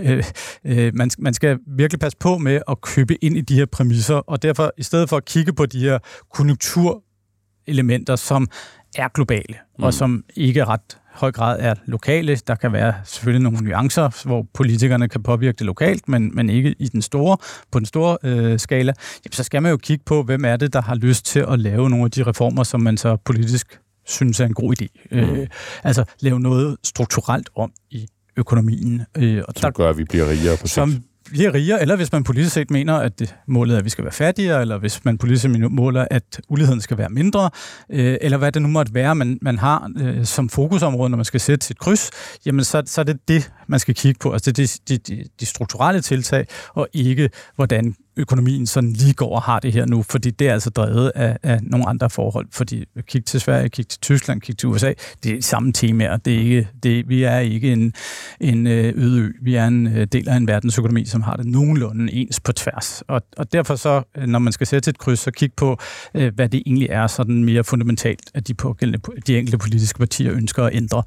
[LAUGHS] øh, man, man skal virkelig passe på med at købe ind i de her præmisser, og derfor i stedet for at kigge på de her konjunkturelementer, som er globale, mm. og som ikke ret høj grad er lokale. Der kan være selvfølgelig nogle nuancer, hvor politikerne kan påvirke det lokalt, men, men ikke i den store, på den store øh, skala. Jamen, så skal man jo kigge på, hvem er det, der har lyst til at lave nogle af de reformer, som man så politisk synes er en god idé. Mm. Øh, altså lave noget strukturelt om i økonomien. Øh, og som der, gør, at vi bliver rigere på sigt. Som bliver rigere, eller hvis man politisk set mener, at det, målet er, at vi skal være fattigere, eller hvis man politisk set måler, at uligheden skal være mindre, øh, eller hvad det nu måtte være, man, man har øh, som fokusområde, når man skal sætte sit kryds, jamen så, så er det det, man skal kigge på. Altså det er de, de, de strukturelle tiltag, og ikke hvordan økonomien sådan lige går og har det her nu, fordi det er altså drevet af, af nogle andre forhold. Fordi kig til Sverige, kig til Tyskland, kig til USA, det er samme temaer. Det er ikke, det, vi er ikke en, en øh, øde ø. Vi er en øh, del af en verdensøkonomi, som har det nogenlunde ens på tværs. Og, og derfor så, øh, når man skal sætte et kryds, så kig på, hvad det egentlig er sådan mere fundamentalt, at de, pågældende, de enkelte politiske partier ønsker at ændre.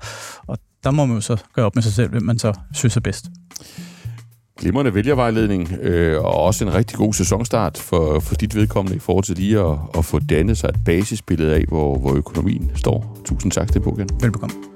Og der må man jo så gøre op med sig selv, hvem man så synes er bedst. Glimrende vælgervejledning, øh, og også en rigtig god sæsonstart for, for dit vedkommende i forhold til lige at, at få dannet sig et basisbillede af, hvor, hvor økonomien står. Tusind tak til igen. Velbekomme.